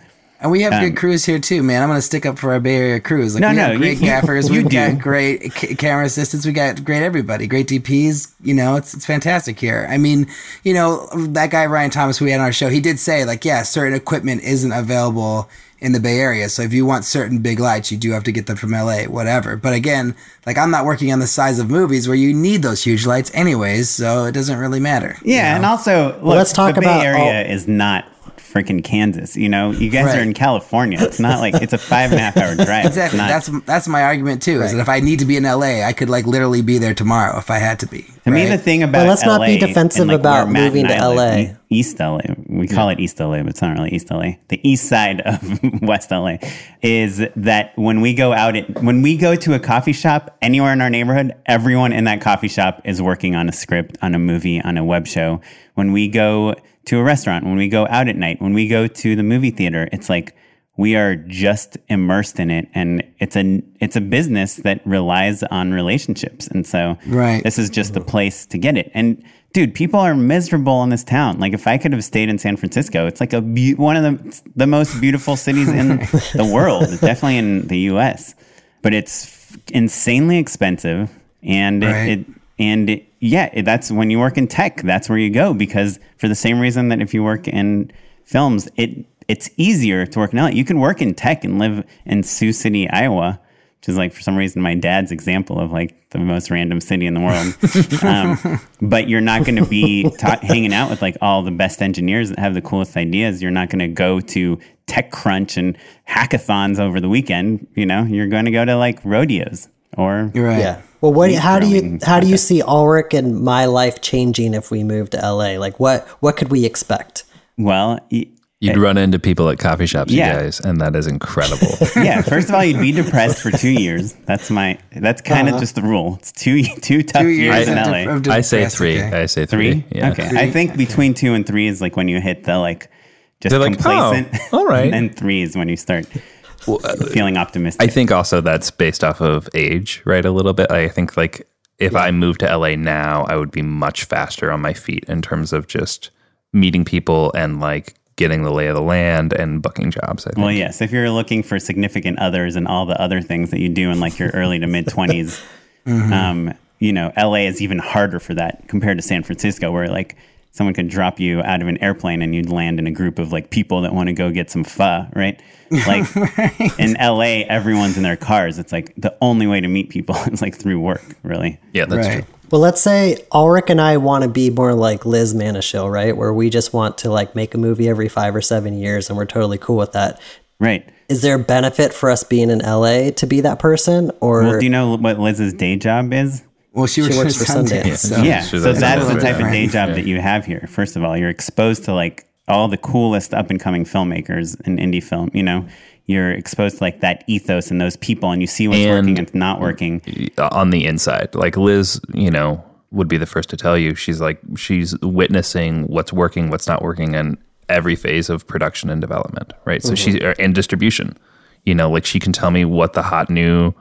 Facilities. And we have good um, crews here too, man. I'm gonna stick up for our Bay Area crews. Like No, we no, have great you- you- gaffers. you We've do. got great c- camera assistants. We got great everybody. Great DPs. You know, it's it's fantastic here. I mean, you know, that guy Ryan Thomas who we had on our show, he did say like, yeah, certain equipment isn't available in the Bay Area. So if you want certain big lights, you do have to get them from LA, whatever. But again, like I'm not working on the size of movies where you need those huge lights anyways, so it doesn't really matter. you Yeah, know? and also, look, let's talk the Bay about Area all- is not freaking Kansas. You know, you guys Right. are in California. It's not like it's a five and a half hour drive. Exactly. not- That's that's my argument too. Is that if I need to be in LA, I could like literally be there tomorrow if I had to be. to me, the thing about let's not be defensive and, like, about moving to I live, LA. E- East LA. We call it East LA, but it's not really East LA. The east side of West LA is that when we go out, at, when we go to a coffee shop anywhere in our neighborhood, everyone in that coffee shop is working on a script, on a movie, on a web show. When we go to a restaurant, when we go out at night, when we go to the movie theater, it's like we are just immersed in it and it's a it's a business that relies on relationships and so Right. this is just the place to get it and dude people are miserable in this town like if i could have stayed in san francisco it's like a be- one of the the most beautiful cities in the world definitely in the us but it's insanely expensive and Right. it, it and yeah that's when you work in tech that's where you go because for the same reason that if you work in films it it's easier to work in LA. You can work in tech and live in Sioux City, Iowa, which is like for some reason my dad's example of like the most random city in the world. um, but you're not going to be ta- hanging out with like all the best engineers that have the coolest ideas. You're not going to go to TechCrunch and hackathons over the weekend. You know, you're going to go to like rodeos or You're right. Yeah. Well, what? How do you how do you see Ulrich and my life changing if we move to LA? Like, what what could we expect? well. y- You'd run into people at coffee shops, Yeah. you guys, and that is incredible. yeah, first of all, you'd be depressed for two years. That's my. That's kind of uh-huh. just the rule. It's two two tough Two years, years in of LA. def- I say three. okay. I say Three? three. Yeah. Okay. I think between two and three is like when you hit the like just They're like, complacent. oh, all right. and three is when you start feeling optimistic. I think also that's based off of age, right? A little bit. I think like if I moved to LA now, I would be much faster on my feet in terms of just meeting people and like getting the lay of the land and booking jobs. I think. well, yes. If you're looking for significant others and all the other things that you do in like your early to mid 20s, Mm-hmm. um, you know, LA is even harder for that compared to San Francisco, where like someone could drop you out of an airplane and you'd land in a group of like people that want to go get some pho, right? Like in LA, everyone's in their cars. It's like the only way to meet people is like through work, really. yeah, that's Right. true. Well, let's say Ulrich and I want to be more like Liz Manashil, right? Where we just want to like make a movie every five or seven years, and we're totally cool with that. Right. Is there a benefit for us being in LA to be that person, or Well, do you know what Liz's day job is? Well, she, works, works for for Sundance. Sundance. So. yeah, sure so that's that's the type of day different. job that you have here. First of all, you're exposed to like all the coolest up and coming filmmakers in indie film. You know, you're exposed to like that ethos and those people, and you see what's And- working and not working. on the inside. Like Liz, you know, would be the first to tell you. She's like she's witnessing what's working, what's not working, in every phase of production and development, right? So she Mm-hmm. and distribution. You know, like she can tell me what the hot new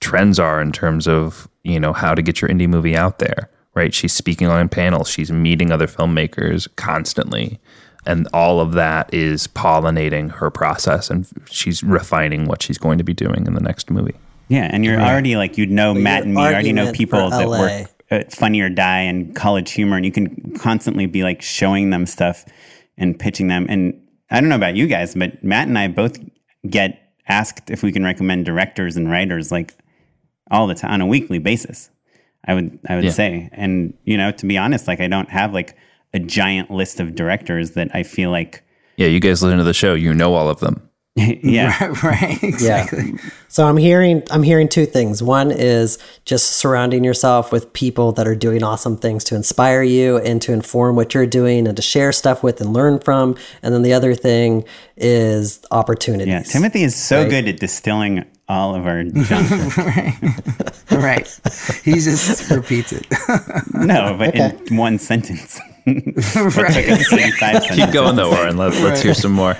trends are in terms of you know how to get your indie movie out there, right? She's speaking on panels, she's meeting other filmmakers constantly. And all of that is pollinating her process, and she's refining what she's going to be doing in the next movie. Yeah, and you're already like you'd know Matt and me. You already know people that LA. work at Funny or Die and College Humor, and you can constantly be like showing them stuff and pitching them. And I don't know about you guys, but Matt and I both get asked if we can recommend directors and writers like all the time on a weekly basis. I would I would Yeah. say, and you know, to be honest, like I don't have like a giant list of directors that I feel like Yeah, you guys listen to the show, you know all of them. yeah. Right, right, exactly. So I'm hearing I'm hearing two things. One is just surrounding yourself with people that are doing awesome things to inspire you and to inform what you're doing and to share stuff with and learn from. And then the other thing is opportunities. Yeah, Timothy is so good at distilling all of our junk. right. He just repeats it. no, but in one sentence. Right. Keep going though, say. Oren. Let, let's hear some more.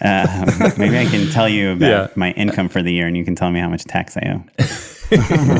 Um, maybe I can tell you about Yeah. my income for the year, and you can tell me how much tax I owe.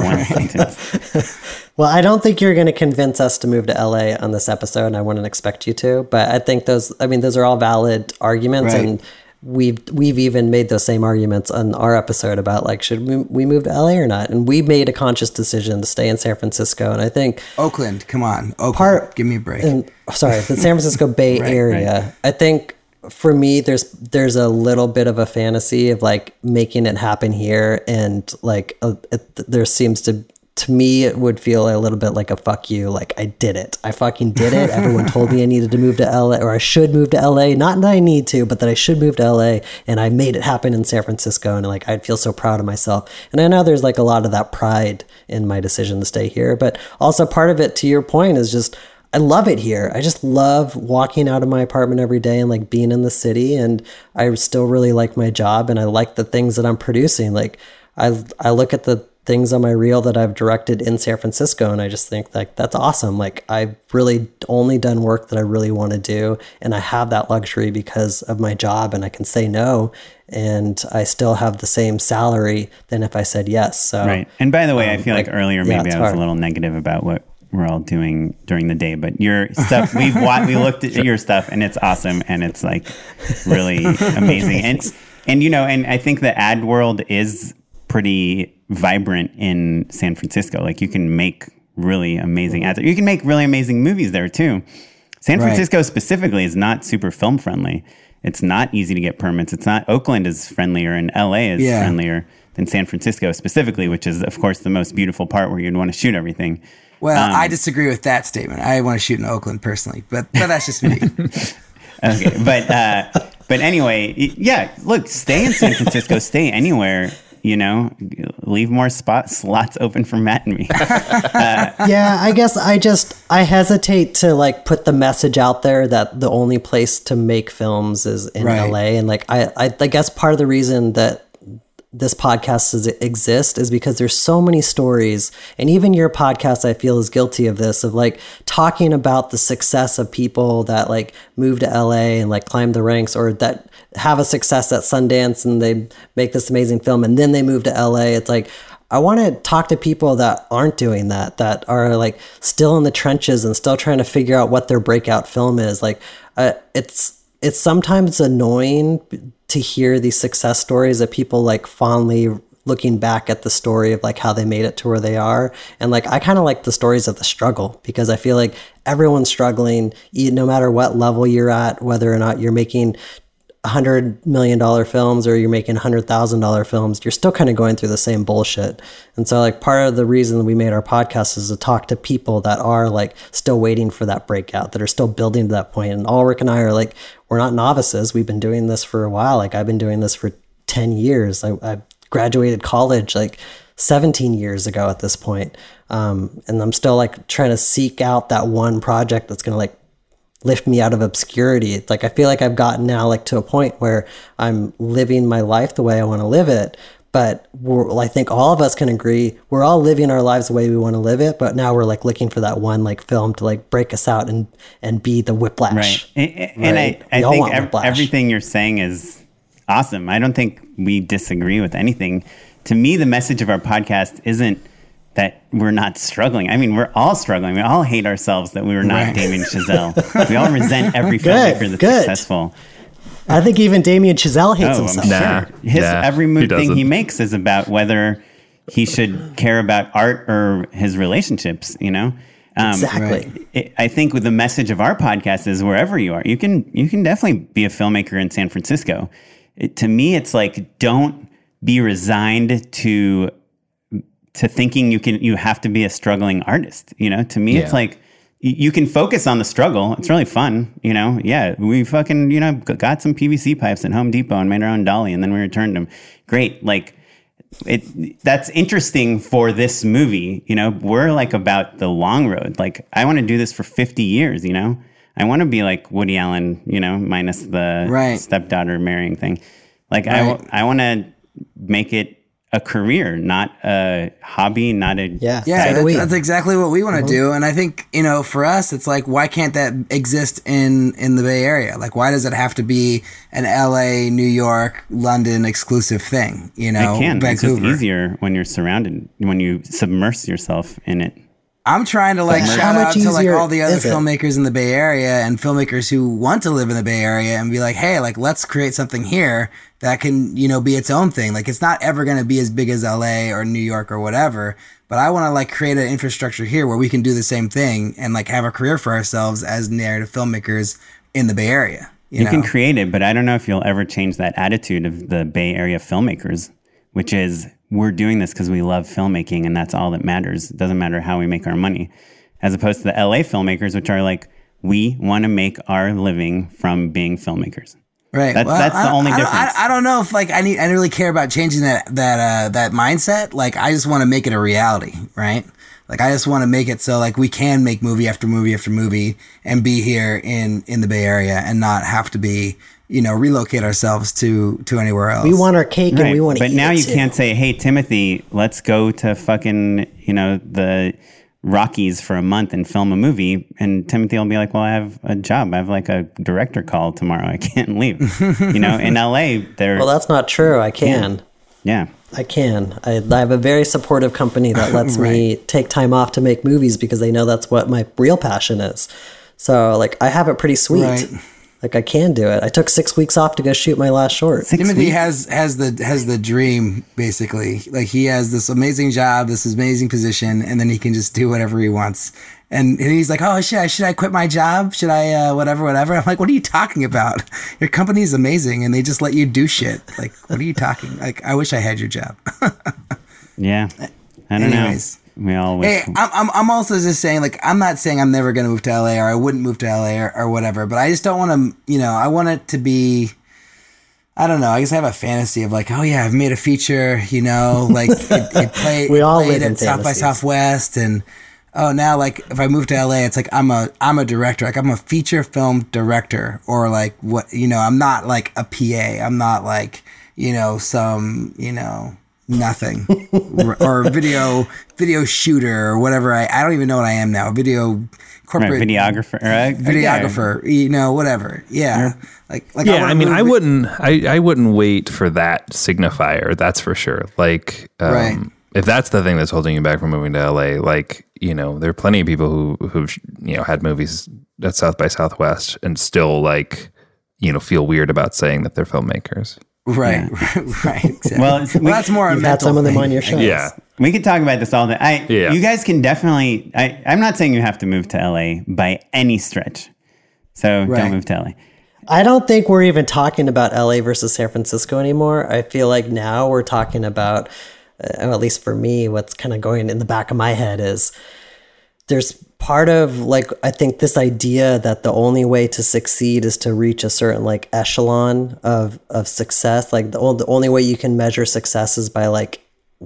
One sentence. Well, I don't think you're going to convince us to move to LA on this episode, and I wouldn't expect you to. But I think those, I mean, those are all valid arguments, Right. and we've we've even made those same arguments on our episode about like should we, we move to LA or not, and we made a conscious decision to stay in San Francisco, and I think Oakland, come on. Oakland, Part- give me a break. and sorry, the San Francisco Bay Area. I think for me, there's there's a little bit of a fantasy of like making it happen here, and like uh it, there seems to to me it would feel a little bit like a fuck you. Like I did it, I fucking did it. Everyone told me I needed to move to LA or I should move to LA. Not that I need to, but that I should move to LA, and I made it happen in San Francisco, and like I'd feel so proud of myself. And I know there's like a lot of that pride in my decision to stay here, but also part of it, to your point, is just I love it here. I just love walking out of my apartment every day and like being in the city and I still really like my job and I like the things that I'm producing. Like I I look at the things on my reel that I've directed in San Francisco and I just think like that's awesome. Like I've really only done work that I really want to do and I have that luxury because of my job and I can say no and I still have the same salary than if I said yes. So Right. And by the way, I um, feel like, like, earlier maybe it's I was hard. a little negative about what we're all doing during the day, but your stuff we've wa- we looked at your stuff and it's awesome and it's like really amazing. And and you know, and I think the ad world is pretty vibrant in San Francisco. Like you can make really amazing ads. You can make really amazing movies there too. San Right. Francisco specifically is not super film friendly. It's not easy to get permits. It's not Oakland is friendlier and LA is Yeah. friendlier than San Francisco specifically, which is of course the most beautiful part where you'd want to shoot everything. well, um, I disagree with that statement. I want to shoot in Oakland personally, but, but that's just me. Okay, but uh, but anyway, yeah. Look, stay in San Francisco. stay anywhere. You know, leave more spot slots open for Matt and me. Uh, yeah, I guess I just I hesitate to like put the message out there that the only place to make films is in Right. LA, and like I, I I guess part of the reason that this podcast is, exist is because there's so many stories and even your podcast i feel is guilty of this of like talking about the success of people that like move to la and like climb the ranks or that have a success at sundance and they make this amazing film and then they move to la it's like I want to talk to people that aren't doing that, that are like still in the trenches and still trying to figure out what their breakout film is. Like, uh, it's it's sometimes annoying to hear these success stories of people like fondly looking back at the story of like how they made it to where they are. And like i kind of like the stories of the struggle because i feel like everyone's struggling no matter what level you're at whether or not you're making hundred million dollar films or you're making hundred thousand dollar films, you're still kind of going through the same bullshit. And so like part of the reason we made our podcast is to talk to people that are like still waiting for that breakout, that are still building to that point. And Ulrich and I are like, we're not novices. We've been doing this for a while. Like I've been doing this for 10 years. I, I graduated college like 17 years ago at this point. Um, and I'm still like trying to seek out that one project that's going to like lift me out of obscurity. It's like I feel like I've gotten now like to a point where I'm living my life the way I want to live it. But we're, I think all of us can agree we're all living our lives the way we want to live it. But now we're like looking for that one like film to like break us out and and be the whiplash. Right. And, and Right. I, I think ev- everything you're saying is awesome. I don't think we disagree with anything. To me, the message of our podcast isn't that we're not struggling. I mean, we're all struggling. We all hate ourselves that we were not Right. Damien Chazelle. we all resent every Good, filmmaker that's good. successful. I think even Damien Chazelle hates Oh, himself. I'm Nah, sure. His nah, every he move thing he makes is about whether he should care about art or his relationships. You know, um, Exactly. it- I think with the message of our podcast is wherever you are, you can you can definitely be a filmmaker in San Francisco. It, to me, it's like don't be resigned to to thinking you can you have to be a struggling artist. You know, to me, it's like you can focus on the struggle. It's really fun, you know. Yeah, we fucking you know got some PVC pipes at Home Depot and made our own dolly, and then we returned them. Great, like it. That's interesting for this movie. You know, we're like about the long road. Like I want to do this for fifty years. You know, I want to be like Woody Allen. You know, minus the Right. stepdaughter marrying thing. Like I, Right. w- I want to make it a career, not a hobby, not a Yeah. Yeah, So that's, that's exactly what we want to do. And I think, you know, for us, it's like, why can't that exist in, in the Bay Area? Like, why does it have to be an LA, New York, London exclusive thing? You know, It can. It's just easier when you're surrounded, when you submerge yourself in it. I'm trying to like But shout how much out to like all the other filmmakers in the Bay Area and filmmakers who want to live in the Bay Area and be like, hey, like let's create something here that can, you know, be its own thing. Like it's not ever going to be as big as LA or New York or whatever, but I want to like create an infrastructure here where we can do the same thing and like have a career for ourselves as narrative filmmakers in the Bay Area. You, You know? can create it, but I don't know if you'll ever change that attitude of the Bay Area filmmakers, which is we're doing this because we love filmmaking and that's all that matters. It doesn't matter how we make our money. As opposed to the LA filmmakers, which are like, we want to make our living from being filmmakers. Right. That's- that's the only I difference. I, I don't know if like I need I really care about changing that that uh that mindset. Like I just want to make it a reality, right? Like I just want to make it so like we can make movie after movie after movie and be here in in the Bay Area and not have to be you know relocate ourselves to to anywhere else. We want our cake and we want to but eat now it you too. can't say, "Hey, Timothy, let's go to fucking you know the Rockies for a month and film a movie." And Timothy will be like, "Well, I have a job. I have like a director call tomorrow. I can't leave." you know, in LA, they're Well, that's not true. I can. yeah. I can. I, I have a very supportive company that lets me take time off to make movies because they know that's what my real passion is. So, like, I have it pretty sweet. Right. Like, I can do it. I took six weeks off to go shoot my last short. Six Timothy weeks. has has the has the dream basically. Like he has this amazing job, this amazing position, and then he can just do whatever he wants. And, and he's like, "Oh, should I should I quit my job? Should I uh, whatever whatever?" I'm like, "What are you talking about? Your company is amazing, and they just let you do shit. Like, what are you talking? Like, I wish I had your job." yeah. I don't Anyways. know. We all wish. Hey, I'm, I'm, I'm also just saying, like, I'm not saying I'm never going to move to LA or I wouldn't move to LA or, or whatever, but I just don't want to, you know, I want it to be, I don't know. I guess I have a fantasy of like, oh yeah, I've made a feature, you know, like it, it played, We all played live in at South by. Southwest and, oh, now like if I move to LA, it's like I'm a, I'm a director, like I'm a feature film director or like what, you know, I'm not like a PA. I'm not like, you know, some, you know, nothing or, or video video shooter or whatever I, I don't even know what I am now video right, corporate videographer. Right? videographer you know whatever yeah like like yeah, wanna I mean, I wouldn't, I, I wouldn't wait for that signifier. That's for sure. Like, um, Right. if that's the thing that's holding you back from moving to LA, like, you know, there are plenty of people who who've you know had movies at South by Southwest and still like, you know, feel weird about saying that they're filmmakers. Right right exactly. Well, well, it's- we- that's more a You've had mental some of them thing, on your I show. Yeah. We could talk about this all day. I, Yeah. You guys can definitely. I, I'm not saying you have to move to LA by any stretch. So Right. don't move to LA. I don't think we're even talking about LA versus San Francisco anymore. I feel like now we're talking about, uh, at least for me, what's kind of going in the back of my head is there's part of like I think this idea that the only way to succeed is to reach a certain like echelon of of success. Like the, the only way you can measure success is by like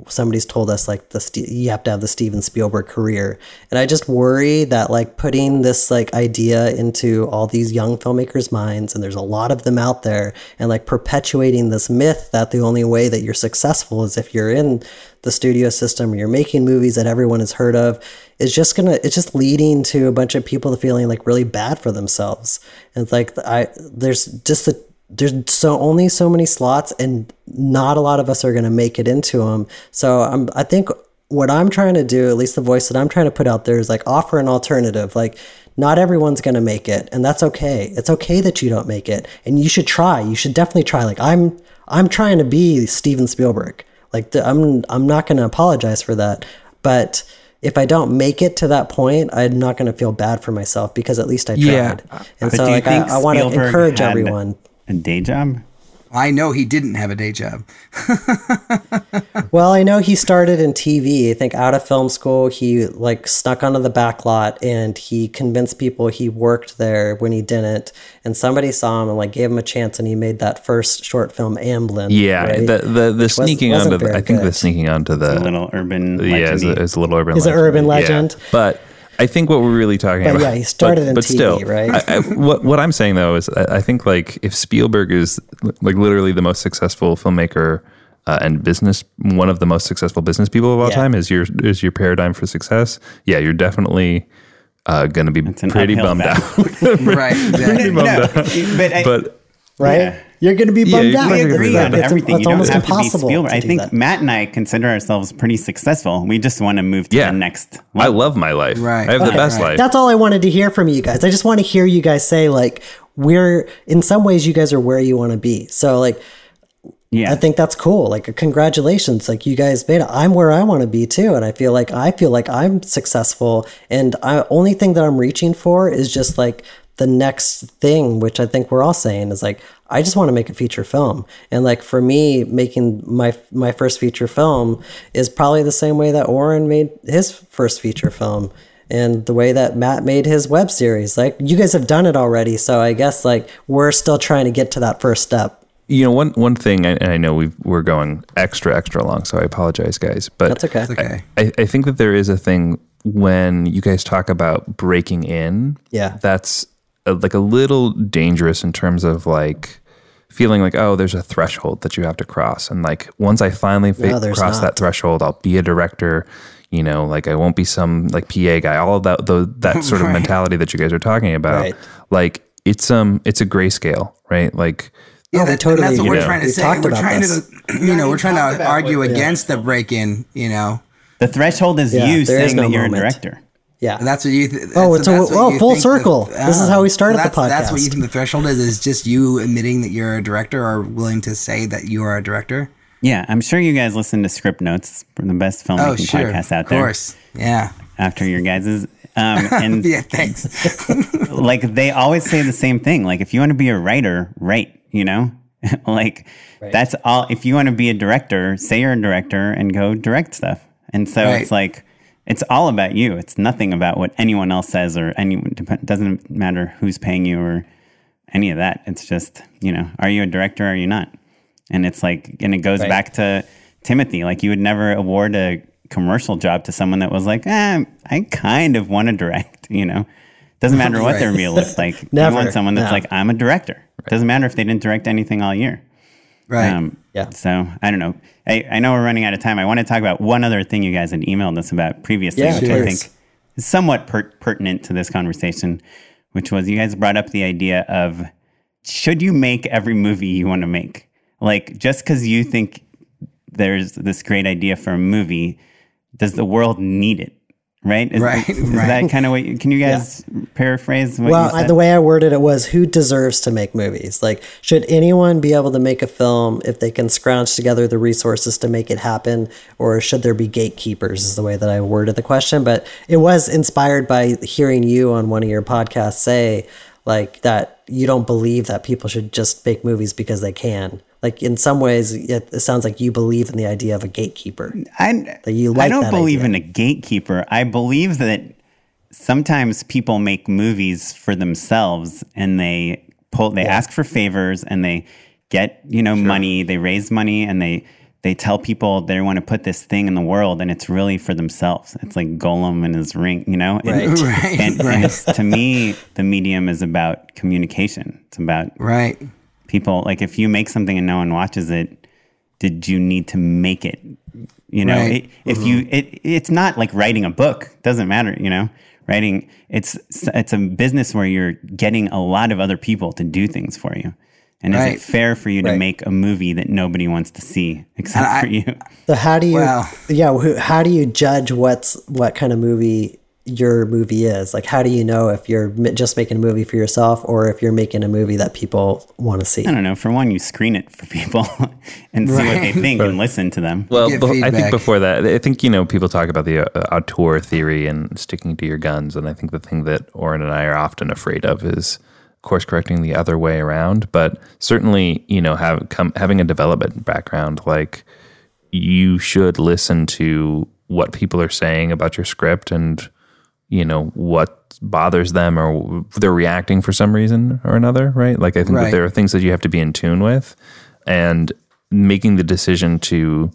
somebody's told us like the you have to have the Steven Spielberg career, and I just worry that like putting this like idea into all these young filmmakers' minds, and there's a lot of them out there, and like perpetuating this myth that the only way that you're successful is if you're in the studio system you're making movies that everyone has heard of is just gonna it's just leading to a bunch of people feeling like really bad for themselves. And it's like i there's just the there's so only so many slots and not a lot of us are going to make it into them so i'm i think what i'm trying to do at least the voice that i'm trying to put out there is like offer an alternative. Like not everyone's going to make it and that's okay. It's okay that you don't make it and you should try. You should definitely try. Like i'm i'm trying to be steven spielberg like i'm i'm not going to apologize for that but if I don't make it to that point, I'm not going to feel bad for myself because at least I tried. Yeah. And But so, like, I, I want to encourage everyone. A day job. I know he didn't have a day job. Well, I know he started in TV. I think out of film school, he like snuck onto the back lot and he convinced people he worked there when he didn't. And somebody saw him and like gave him a chance, and he made that first short film, Amblin. Yeah, right? the the, the sneaking wasn't onto the, I think the good. sneaking onto the A little urban yeah, it's a, it's a little urban. Is it legend. urban Yeah. legend? But I think what we're really talking But about. yeah, he started in TV, still, right? I, I, what what I'm saying though is, I, I think like if Spielberg is like literally the most successful filmmaker. Uh, and business, one of the most successful business people of all Yeah. time is your is your paradigm for success. Yeah, you're definitely uh, going to be an pretty bummed battle. out. right. Exactly. no, but, I, but right? Yeah. You're going to be bummed you're out. we agree it's- on it's- everything. It's you don't almost have to be impossible. Spielberg. to I think that. Matt and I consider ourselves pretty successful. We just want to move to Yeah. the next I love my life. Right. I have the best Right. life. That's all I wanted to hear from you guys. I just want to hear you guys say like we're in some ways you guys are where you want to be. So like yeah. I think that's cool. Like congratulations. Like you guys made it. I'm where I want to be too. And I feel like I feel like I'm successful. And I only thing that I'm reaching for is just like the next thing, which I think we're all saying is like, I just want to make a feature film. And like for me, making my my first feature film is probably the same way that Oren made his first feature film. And the way that Matt made his web series, like you guys have done it already. So I guess like we're still trying to get to that first step. you know one one thing and i know we we're going extra extra long so i apologize guys but That's okay. It's okay. I, I think that there is a thing when you guys talk about breaking in Yeah. that's a, like a little dangerous in terms of like feeling like oh there's a threshold that you have to cross and like once i finally fa- No, cross not. that threshold i'll be a director you know like i won't be some like pa guy all of that the, that sort of Right. mentality that you guys are talking about Right. like it's um it's a grayscale right like Yeah, Oh, that, totally and that's what we're trying to We've say. We're trying this. to, you know, we're trying to argue against the break-in. You know, the threshold is Yeah, you there is saying no that you're moment. a director. Yeah. And that's what you. Th- Oh, that's- it's a- that's oh, full think the- circle. This is how we started the podcast. That's what podcast. you think the threshold is. Is just you admitting that you're a director or willing to say that you are a director. Yeah, I'm sure you guys listen to Scriptnotes from the best filmmaking Oh, sure, podcasts out of there. course. Yeah. After your guys's, um, and Yeah. Thanks. like they always say the same thing. Like if you want to be a writer, write. You know, like that's all. If you want to be a director, say you're a director and go direct stuff. And so Right. it's like it's all about you. It's nothing about what anyone else says or anyone. Doesn't matter who's paying you or any of that. It's just you know, are you a director? or Are you not? And it's like, and it goes Right. back to Timothy. Like you would never award a commercial job to someone that was like, eh, I kind of want to direct. You know, doesn't matter what their Right. reel looks like. you Never. want someone that's No. like, I'm a director. Doesn't matter if they didn't direct anything all year. Right. Um, Yeah. So I don't know. I, I know we're running out of time. I want to talk about one other thing you guys had emailed us about previously, Yeah, which I think is somewhat per- pertinent to this conversation, which was you guys brought up the idea of should you make every movie you want to make? Like just because you think there's this great idea for a movie, does the world need it? Right? Is, Right, Is right. that kind of what? You, can you guys paraphrase what Well, I, the way I worded it was who deserves to make movies? Like, should anyone be able to make a film if they can scrounge together the resources to make it happen? Or should there be gatekeepers, is the way that I worded the question. But it was inspired by hearing you on one of your podcasts say, like, that you don't believe that people should just make movies because they can. Like, in some ways, it, it sounds like you believe in the idea of a gatekeeper. I, That you I don't that believe idea. in a gatekeeper. I believe that sometimes people make movies for themselves and they pull they ask for favors and they get, you know, money, they raise money and they they tell people they want to put this thing in the world and it's really for themselves. It's like Gollum and his ring, you know? And- Right. Right, And, and right. it's, to me, the medium is about communication. It's about right. People like if you make something and no one watches it did you need to make it? You know Right. it, if you mm-hmm. it it's not like writing a book doesn't matter you know? Writing it's it's a business where you're getting a lot of other people to do things for you. And is it fair for you to Right. make a movie that nobody wants to see except I- for you? So how do you Well- yeah, how do you judge what's what kind of movie your movie is? Like how do you know if you're m- just making a movie for yourself or if you're making a movie that people want to see? i don't know for one you screen it for people and see what they Right. think and listen to them Well, Get bef- I think before that, I think you know people talk about the uh, auteur theory and sticking to your guns, and I think the thing that Oren and I are often afraid of is course correcting the other way around. But certainly, you know, have come having a development background, like you should listen to what people are saying about your script and you know what bothers them or they're reacting for some reason or another right like i think Right. that there are things that you have to be in tune with and making the decision to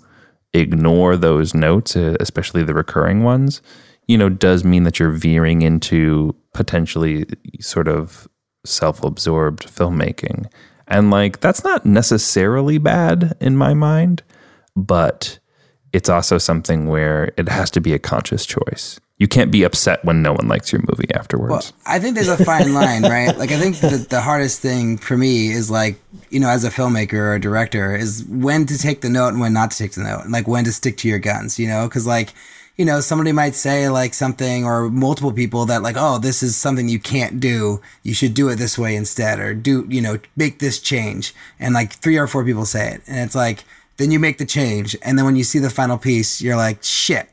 ignore those notes uh, especially the recurring ones you know does mean that you're veering into potentially sort of self-absorbed filmmaking and like that's not necessarily bad in my mind but it's also something where it has to be a conscious choice. You can't be upset when no one likes your movie afterwards. Well, I think there's a fine line, right? Like, I think the, the hardest thing for me is like, you know, as a filmmaker or a director, is when to take the note and when not to take the note, and like when to stick to your guns, you know? Because, like, you know, somebody might say like something or multiple people that, like, oh, this is something you can't do. You should do it this way instead, or do, you know, make this change. And like three or four people say it. And it's like, then you make the change. And then when you see the final piece, you're like, shit.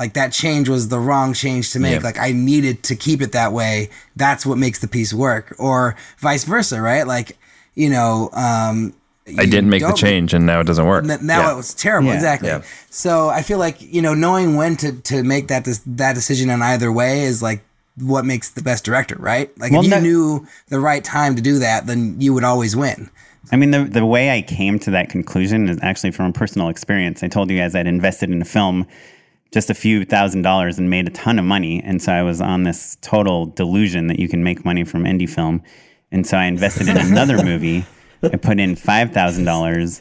Like that change was the wrong change to make. Yep. Like I needed to keep it that way. That's what makes the piece work, or vice versa, right? Like, you know, um, I didn't make the change and now it doesn't work. N- now Yeah. it was terrible. Yeah, exactly. yeah. So I feel like you know knowing when to to make that des- that decision in either way is like what makes the best director, right? Like Well, if you no- knew the right time to do that, then you would always win. I mean, the, the way I came to that conclusion is actually from a personal experience. I told you guys I'd invested in a film just a few thousand dollars and made a ton of money. And so I was on this total delusion that you can make money from indie film. And so I invested in another movie. I put in $5,000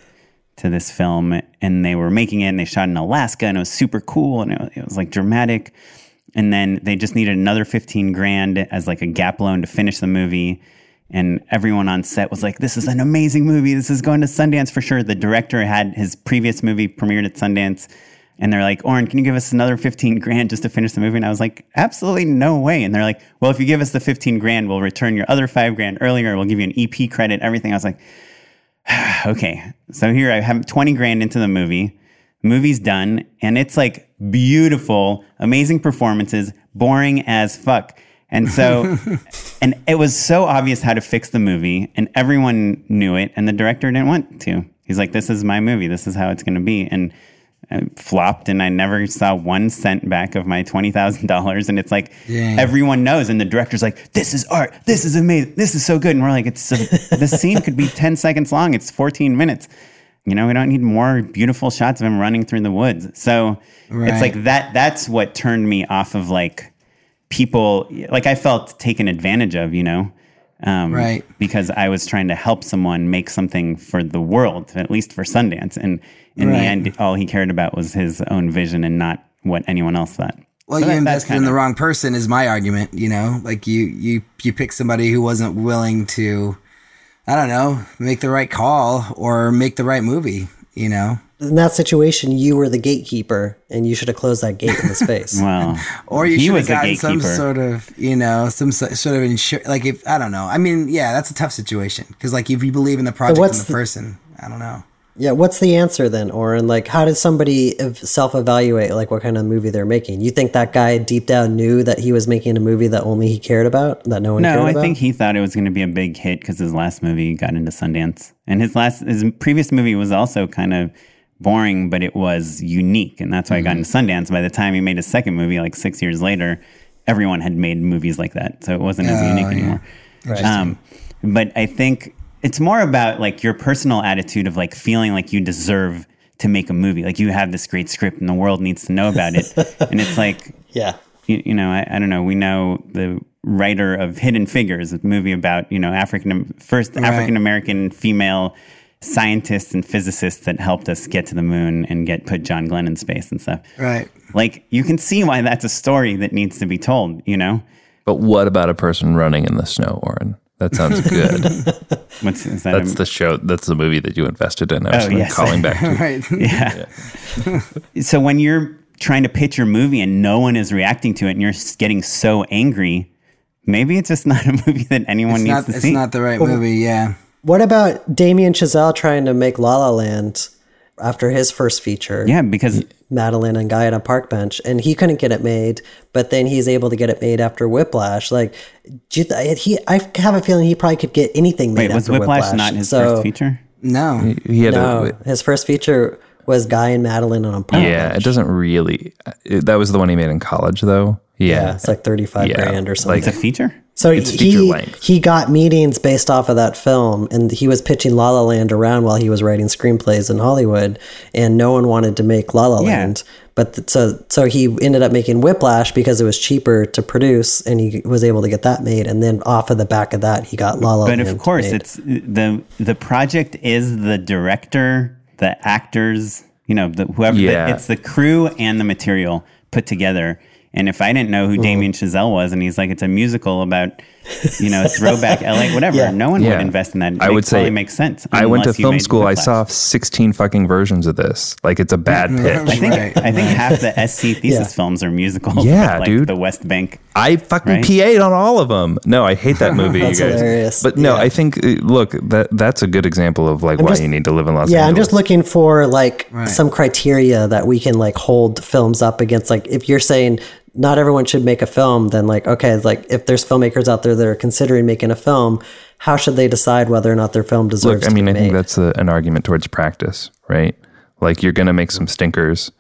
to this film and they were making it and they shot in Alaska and it was super cool and it was, it was like dramatic. And then they just needed another 15 grand as like a gap loan to finish the movie. And everyone on set was like, this is an amazing movie. This is going to Sundance for sure. The director had his previous movie premiered at Sundance. And they're like, Oren, can you give us another 15 grand just to finish the movie? And I was like, absolutely no way. And they're like, well, if you give us the 15 grand, we'll return your other five grand earlier. We'll give you an EP credit, everything. I was like, okay. So here I have 20 grand into the movie. Movie's done. And it's like beautiful, amazing performances, boring as fuck. And so, and it was so obvious how to fix the movie, and everyone knew it, and the director didn't want to. He's like, "This is my movie. This is how it's going to be." And Flopped, and I never saw one cent back of my twenty thousand dollars. And it's like Dang. everyone knows, and the director's like, "This is art. This is amazing. This is so good." And we're like, "It's a, the scene could be ten seconds long. It's fourteen minutes." You know, we don't need more beautiful shots of him running through the woods. So Right. it's like that. That's what turned me off of like people like I felt taken advantage of, you know, um, Right. Because I was trying to help someone make something for the world, at least for Sundance, and in Right. the end, all he cared about was his own vision and not what anyone else thought. Well, So you that- invested in the wrong person is my argument. You know, like you you you pick somebody who wasn't willing to, I don't know, make the right call or make the right movie. You know, In that situation, you were the gatekeeper, and you should have closed that gate in his face. Well, or you should have was gotten some sort of, you know, some sort of insure. Like if I don't know, I mean, yeah, that's a tough situation because like if you believe in the project and the, the- person, I don't know. Yeah, what's the answer then, Oren? Like, how does somebody self evaluate like what kind of movie they're making? You think that guy deep down knew that he was making a movie that only he cared about, that no one No, cared I about? think he thought it was going to be a big hit because his last movie got into Sundance, and his last his previous movie was also kind of boring, but it was unique, and that's why I got into Sundance. By the time he made his second movie, like six years later, everyone had made movies like that, so it wasn't as Oh, unique yeah. anymore. Um, but I think it's more about like your personal attitude of like feeling like you deserve to make a movie, like you have this great script and the world needs to know about it, and it's like yeah. you, you know, I, I don't know. We know the writer of Hidden Figures, a movie about you know African first African American female scientists and physicists that helped us get to the moon and get put John Glenn in space and stuff. Right. Like you can see why that's a story that needs to be told. You know, But what about a person running in the snow, Oren? That sounds good. what's is that? That's a- the show. That's the movie that you invested in. I was Oh, yes. calling back to. Right. yeah. so when you're trying to pitch your movie and no one is reacting to it, and you're s- getting so angry. Maybe it's just not a movie that anyone It's needs not. to It's see. It's not the right movie. Yeah. What about Damien Chazelle trying to make La La Land after his first feature. Yeah, because Madeline and Guy on a Park Bench, and he couldn't get it made, but then he's able to get it made after Whiplash. Like, do you th- he, I have a feeling he probably could get anything made wait, was after Whiplash, Whiplash. not his So, first feature? No. He had No, a, his first feature was Guy and Madeline on a park bench. yeah, bench. it doesn't really. It, that was the one he made in college, though. Yeah, Yeah, it's like thirty-five Yeah, grand or something. It's a feature. So It's he feature length. he got meetings based off of that film, and he was pitching La La Land around while he was writing screenplays in Hollywood, and no one wanted to make La La Yeah. Land. But th- so so he ended up making Whiplash because it was cheaper to produce, and he was able to get that made. And then off of the back of that, he got La La But Land. of course, made. it's the the project is the director, the actors, you know, the, whoever. the- Yeah. it's the crew and the material put together. And if I didn't know Mm-hmm. who Damien Chazelle was, and he's like, it's a musical about, you know, throwback LA, whatever. Yeah. No one Yeah. would invest in that. I It would say probably makes sense. I went to film school. I saw 16 fucking versions of this. Like it's a bad pitch. I think Right, I think half the SC thesis Yeah. films are musicals. Yeah, like dude. The West Bank. I fucking Right? PA'd on all of them. No, I hate that movie, That's you guys. hilarious. But no, Yeah. I think uh, look that that's a good example of like why just- you need to live in Los Angeles. yeah, I'm just looking for like Right. some criteria that we can like hold films up against. Like if you're saying not everyone should make a film, then like okay, like if there's filmmakers out there that are considering making a film, how should they decide whether or not their film deserves Look, I mean, to I be think that's a, an argument towards practice, right? Like you're gonna make some stinkers.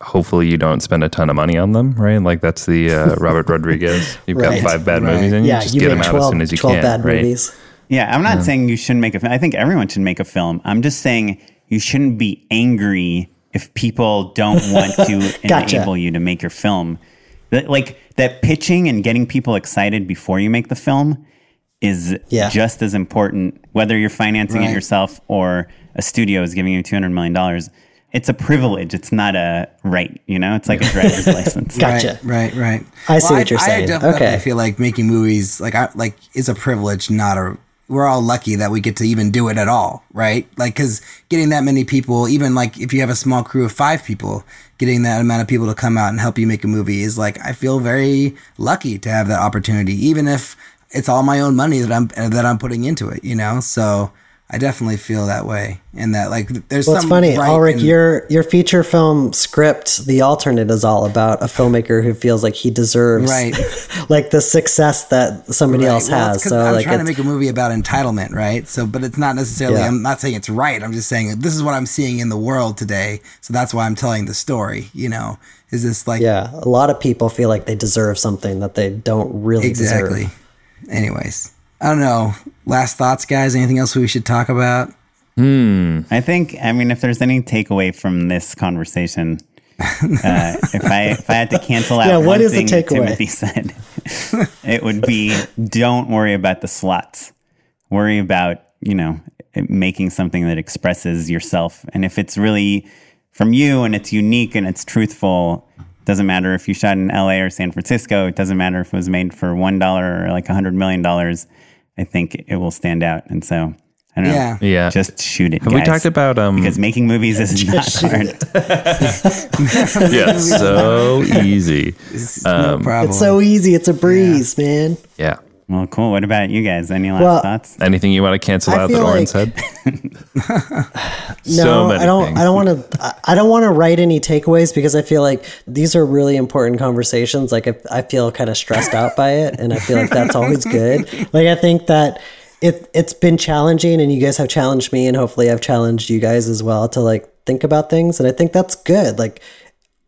Hopefully, you don't spend a ton of money on them, right? Like that's the uh, Robert Rodriguez. You've Right. got five bad Right. movies, and you yeah, just you get make them out 12, as soon as you 12 can, bad right? movies. Yeah, I'm not saying you shouldn't make a film. I think everyone should make a film. I'm just saying you shouldn't be angry if people don't want to Gotcha. enable you to make your film. That- Like that pitching and getting people excited before you make the film is Yeah. just as important, whether you're financing it yourself or a studio is giving you $200 million. It's a privilege. It's not a right, you know? It's like a driver's license. Gotcha. Right, right, right. I see what you're I, saying. I definitely Okay. feel like making movies like I, like is a privilege, not a. We're all lucky that we get to even do it at all, right? Like, because getting that many people, even like if you have a small crew of five people, getting that amount of people to come out and help you make a movie is like I feel very lucky to have that opportunity, even if it's all my own money that I'm that I'm putting into it, you know. So I definitely feel that way, and that like there's Well, it's funny, right Ulrich. in- Your your feature film script, The Alternate, is all about a filmmaker who feels like he deserves Right. like the success that somebody Right. else Well, has. So I'm like, trying to make a movie about entitlement, right? So, but it's not necessarily. Yeah. I'm not saying it's right. I'm just saying this is what I'm seeing in the world today. So that's why I'm telling the story. You know, is this like yeah, a lot of people feel like they deserve something that they don't really exactly? deserve. Anyways, I don't know. Last thoughts, guys. Anything else we should talk about? I think, I mean, if there's any takeaway from this conversation, uh, if I if I had to cancel out Yeah, what one is the thing takeaway? Timothy said, it would be don't worry about the slots. Worry about you know making something that expresses yourself, and if it's really from you and it's unique and it's truthful. Doesn't matter if you shot in LA or San Francisco. It doesn't matter if it was made for one dollar or like a hundred million dollars. I think it will stand out, and so I don't Yeah. know. Yeah. just shoot it. Have we guys. talked about um? because making movies is not hard. yeah, so easy. no problem. It's so easy. It's a breeze, man. Yeah. Well, cool. What about you guys? Any last Well, thoughts? Anything you want to cancel I out that feel Oren like- said? No, so many I don't. things. I don't want to. I don't want to write any takeaways because I feel like these are really important conversations. Like if I feel kind of stressed out by it, and I feel like that's always good. Like I think that it it's been challenging, and you guys have challenged me, and hopefully I've challenged you guys as well to like think about things, and I think that's good. Like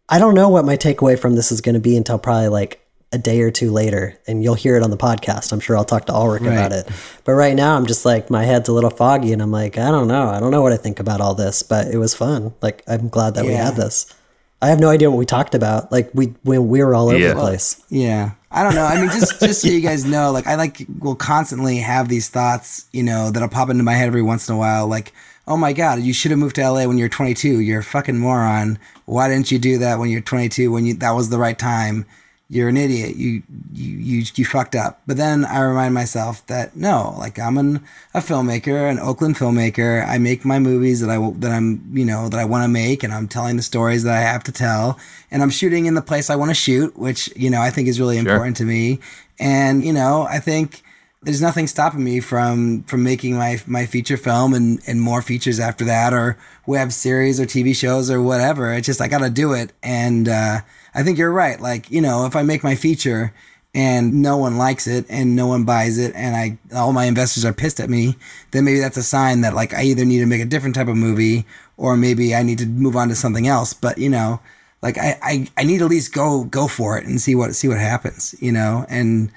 I don't know what my takeaway from this is going to be until probably like a day or two later, and you'll hear it on the podcast. I'm sure I'll talk to Ulrich about it. But right now, I'm just like my head's a little foggy, and I'm like, I don't know. I don't know what I think about all this, but it was fun. Like I'm glad that we had this. I have no idea what we talked about. Like we when we were all over Yeah. the place. Yeah. I don't know. I mean, just just so you guys know, like I like will constantly have these thoughts, you know, that'll pop into my head every once in a while. Like, oh my god, you should have moved to LA when you're 22. You're a fucking moron. Why didn't you do that when you're 22? When you that was the right time. You're an idiot. You you you you fucked up. But then I remind myself that no, like I'm an, a filmmaker, an Oakland filmmaker. I make my movies that I that I'm you know that I want to make, and I'm telling the stories that I have to tell, and I'm shooting in the place I want to shoot, which you know I think is really important to me. And you know I think there's nothing stopping me from from making my my feature film and and more features after that or web series or TV shows or whatever. It's just I got to do it and uh, I think you're right. Like, you know, if I make my feature and no one likes it and no one buys it and I all my investors are pissed at me, then maybe that's a sign that like I either need to make a different type of movie or maybe I need to move on to something else. But, you know, like I, I, I need to at least go go for it and see what see what happens, you know, and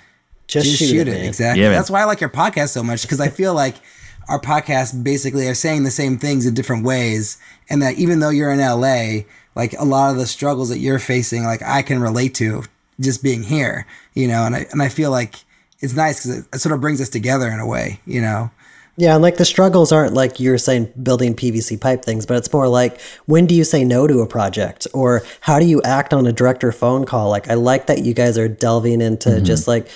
Just just, shoot shoot, it, it, exactly. Yeah. That's why I like your podcast so much because I feel like our podcasts basically are saying the same things in different ways, and that even though you're in LA, like a lot of the struggles that you're facing, like I can relate to just being here, you know, and I and I feel like it's nice because it, it sort of brings us together in a way, you know. Yeah, and like the struggles aren't like you're saying building PVC pipe things, but it's more like when do you say no to a project or how do you act on a director phone call? Like I like that you guys are delving into mm-hmm. just like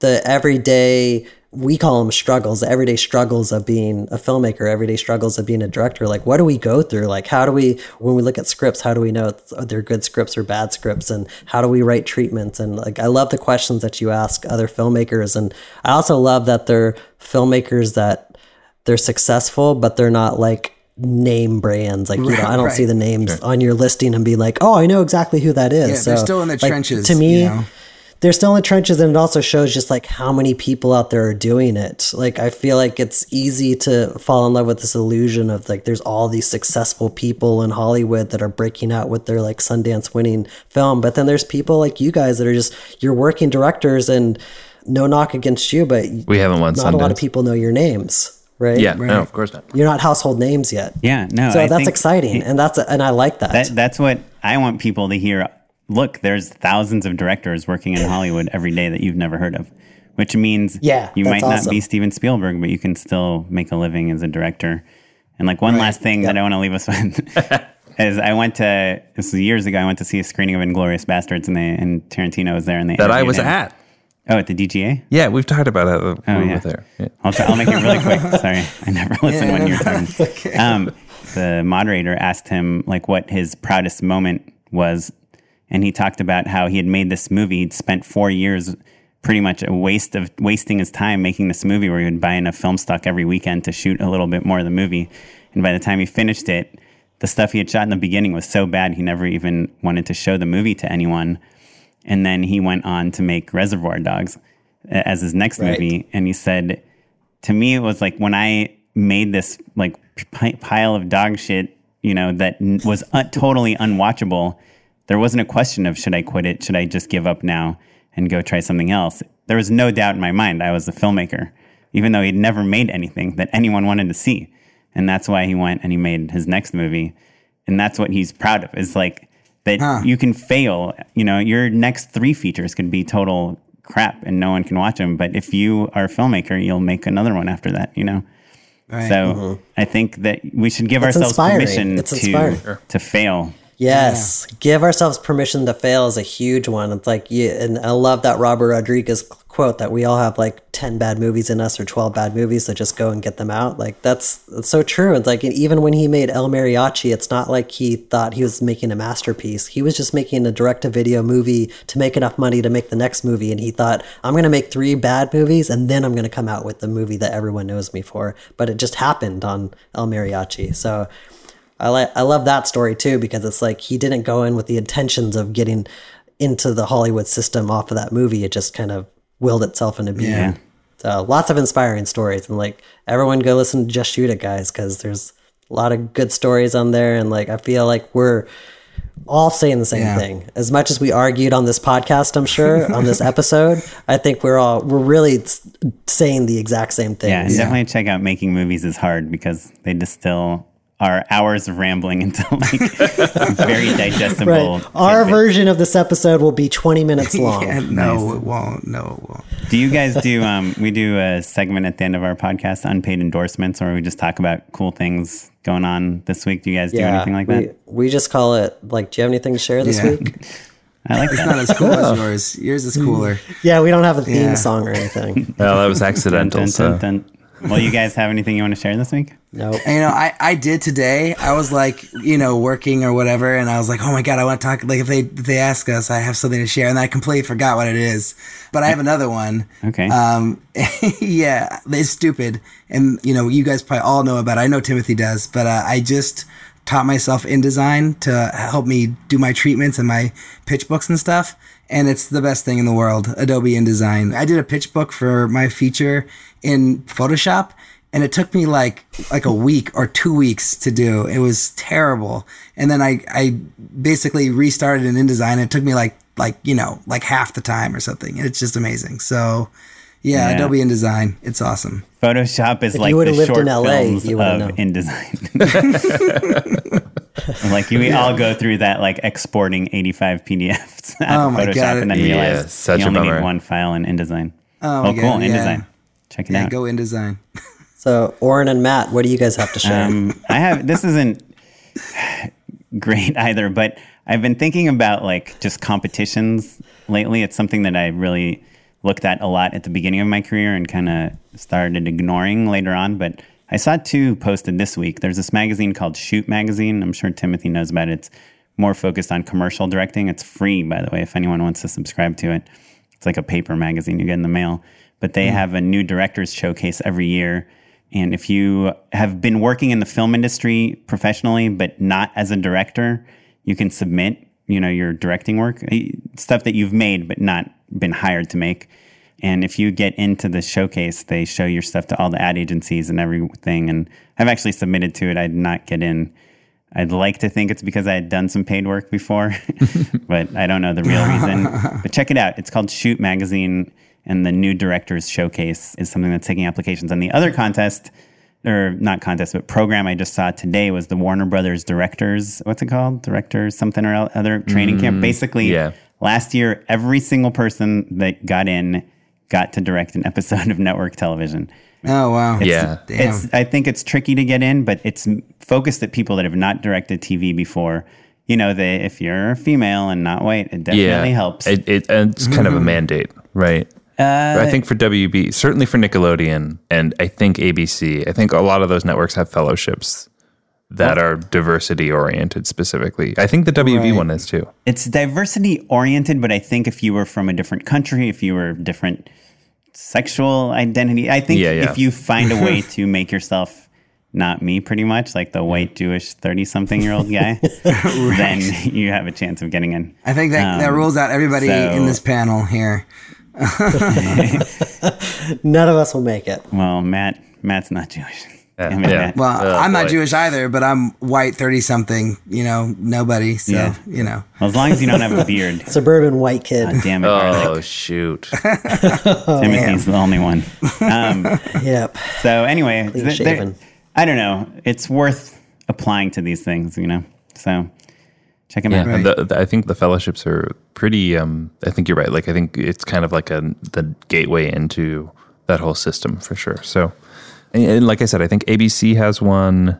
the everyday we call them struggles, the everyday struggles of being a filmmaker, everyday struggles of being a director. Like what do we go through? Like how do we when we look at scripts, how do we know they're good scripts or bad scripts and how do we write treatments? And like I love the questions that you ask other filmmakers and I also love that they're filmmakers that they're successful, but they're not like name brands. Like you know, I don't right. see the names on your listing and be like, oh, I know exactly who that is. Yeah, they're still in the like, trenches, To me, you know? They're still in the trenches, and it also shows just like how many people out there are doing it. Like I feel like it's easy to fall in love with this illusion of like there's all these successful people in Hollywood that are breaking out with their like Sundance winning film, but then there's people like you guys that are just you're working directors and. No knock against you, but We haven't won not a lot of people know your names, right? Yeah, no, of course not. You're not household names yet. Yeah, no. So I that's think exciting, and that's and I like that. That, that's what I want people to hear. Look, there's thousands of directors working in Hollywood every day that you've never heard of, which means Yeah, you that's might not awesome. be Steven Spielberg, but you can still make a living as a director. And like one last thing that I want to leave us with is I went to this was years ago. I went to see a screening of Inglourious Basterds, and they and Tarantino was there, and they That I was him. at. Oh, at the DGA. Yeah, we've talked about it. when we yeah. were there. Yeah. I'll, try, I'll make it really quick. Sorry, I never listen when you're talking. Um, the moderator asked him like what his proudest moment was, and he talked about how he had made this movie. He'd spent four years, pretty much a waste of wasting his time making this movie, where he would buy enough film stock every weekend to shoot a little bit more of the movie. And by the time he finished it, the stuff he had shot in the beginning was so bad he never even wanted to show the movie to anyone. And then he went on to make Reservoir Dogs uh, as his next Right. movie. And he said, to me, it was like when I made this like pi- pile of dog shit, you know, that n- was un- totally unwatchable. There wasn't a question of should I quit it? Should I just give up now and go try something else? There was no doubt in my mind I was a filmmaker, even though he'd never made anything that anyone wanted to see. And that's why he went and he made his next movie. And that's what he's proud of is like that you can fail. You know, your next three features could be total crap and no one can watch them. But if you are a filmmaker, you'll make another one after that, you know? Right. So mm-hmm. I think that we should give It's ourselves inspiring. permission to to fail. Yes, give ourselves permission to fail is a huge one. It's like, yeah, and I love that Robert Rodriguez quote that we all have like ten bad movies in us or twelve bad movies, so just go and get them out. Like that's, that's so true. It's like even when he made El Mariachi, it's not like he thought he was making a masterpiece. He was just making a direct-to-video movie to make enough money to make the next movie, and he thought, I'm going to make three bad movies, and then I'm going to come out with the movie that everyone knows me for. But it just happened on El Mariachi, so. I like I love that story too because it's like he didn't go in with the intentions of getting into the Hollywood system off of that movie. It just kind of willed itself into being. Yeah. So lots of inspiring stories and like everyone go listen to Just Shoot It guys because there's a lot of good stories on there and like I feel like we're all saying the same Yeah. thing. As much as we argued on this podcast, I'm sure on this episode, I think we're all we're really saying the exact same thing. Yeah, and definitely check out Making Movies is Hard because they distill our hours of rambling into like very digestible. Right. Our tidbits. version of this episode will be 20 minutes long. Yeah, no, it won't. No, it won't. Do you guys do? Um, we do a segment at the end of our podcast, unpaid endorsements, or we just talk about cool things going on this week. Do you guys do anything like we, that? we just call it like. Do you have anything to share this Yeah. week? I like It's that. not as cool as yours. Yours is cooler. Yeah, we don't have a theme Yeah. song or anything. Well, that was accidental. Dun, so dun, dun. Well, you guys have anything you want to share this week? Nope. You know, I, I did today. I was like, you know, working or whatever, and I was like, oh my god, I want to talk. Like, if they if they ask us, I have something to share, and I completely forgot what it is. But I have another one. Okay. Um, yeah, it's stupid, and you know, you guys probably all know about. it. I know Timothy does, but uh, I just taught myself InDesign to help me do my treatments and my pitch books and stuff. And it's the best thing in the world, Adobe InDesign. I did a pitch book for my feature in Photoshop, and it took me like like a week or two weeks to do. It was terrible. And then I I basically restarted in InDesign. It took me like like you know like half the time or something. And it's just amazing. So yeah, Yeah. Adobe InDesign, it's awesome. Photoshop is If like you the lived short in LA, films you of would've known. InDesign. like we all go through that, like exporting 85 PDFs out Oh of my Photoshop God. and then Yeah, realize such you only bummer. need one file in InDesign. Oh my oh, cool, God, yeah. InDesign. Check it Yeah, out. go InDesign. So, Oren and Matt, what do you guys have to share? Um, I have this isn't great either, but I've been thinking about like just competitions lately. It's something that I really looked at a lot at the beginning of my career and kind of started ignoring later on. But I saw two posted this week. There's this magazine called Shoot Magazine. I'm sure Timothy knows about it. It's more focused on commercial directing. It's free, by the way, if anyone wants to subscribe to it. It's like a paper magazine you get in the mail. But they have a new directors showcase every year. And if you have been working in the film industry professionally, but not as a director, you can submit, you know, your directing work, eh, stuff that you've made but not been hired to make. And if you get into the showcase, they show your stuff to all the ad agencies and everything. And I've actually submitted to it. I did not get in. I'd like to think it's because I had done some paid work before, but I don't know the real reason. But check it out. It's called Shoot Magazine, and the new directors showcase is something that's taking applications. And the other contest, or not contest, but program I just saw today was the Warner Brothers Directors. What's it called? Directors something or other training camp. Mm, Basically, yeah. Last year, every single person that got in got to direct an episode of network television. Oh wow. Yeah. It's, I think it's tricky to get in, but it's focused at people that have not directed TV before. You know, they, if you're female and not white, it definitely yeah, helps. It, it, it's kind of a mandate, right? Uh, I think for WB, certainly for Nickelodeon, and I think ABC. I think a lot of those networks have fellowships that are diversity oriented specifically. I think the WB Right. one is too. it's diversity oriented, but I think if you were from a different country, if you were different sexual identity, I think Yeah, yeah. if you find a way to make yourself not me, pretty much like the white Jewish thirty something year old guy, then you have a chance of getting in. I think that, that Um, rules out everybody so- in this panel here. None of us will make it. Well, Matt, Matt's not Jewish. Damn it, yeah. Well, Oh, I'm not boy. Jewish either, but I'm white, thirty something. You know, nobody. So Yeah. you know, Well, as long as you don't have a beard. Suburban white kid. God damn it, Oh garlic. shoot! Timothy's the only one. Um, Yep. so anyway, th- I don't know. It's worth applying to these things, you know. So check them Yeah, out. and the, the- I think the fellowships are pretty. Um, I think you're right. Like I think it's kind of like a the gateway into that whole system for sure. So, and, and like I said, I think ABC has one.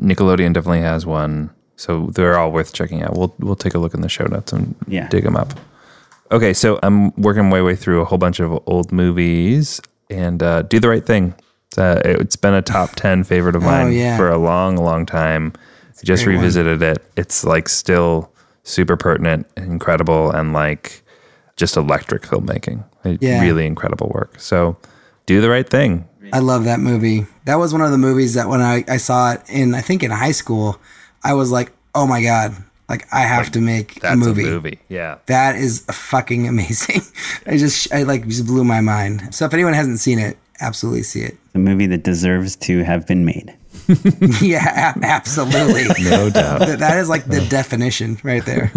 Nickelodeon definitely has one. So they're all worth checking out. We'll we'll take a look in the show notes and Yeah. dig them up. Okay, so I'm working my way through a whole bunch of old movies and uh, do the right thing. Uh, it's been a top ten favorite of mine yeah. for a long, long time. I just great one. revisited it. It's like still super pertinent, incredible, and like just electric filmmaking. Yeah. Really incredible work. So do the right thing. I love that movie. That was one of the movies that when I, I saw it in, I think in high school, I was like, oh my god, like I have to make That's a movie. a movie. Yeah. That is fucking amazing. I just, I like just blew my mind. So if anyone hasn't seen it, absolutely see it. The movie that deserves to have been made. yeah, a- absolutely. No doubt. That- that is like the definition right there.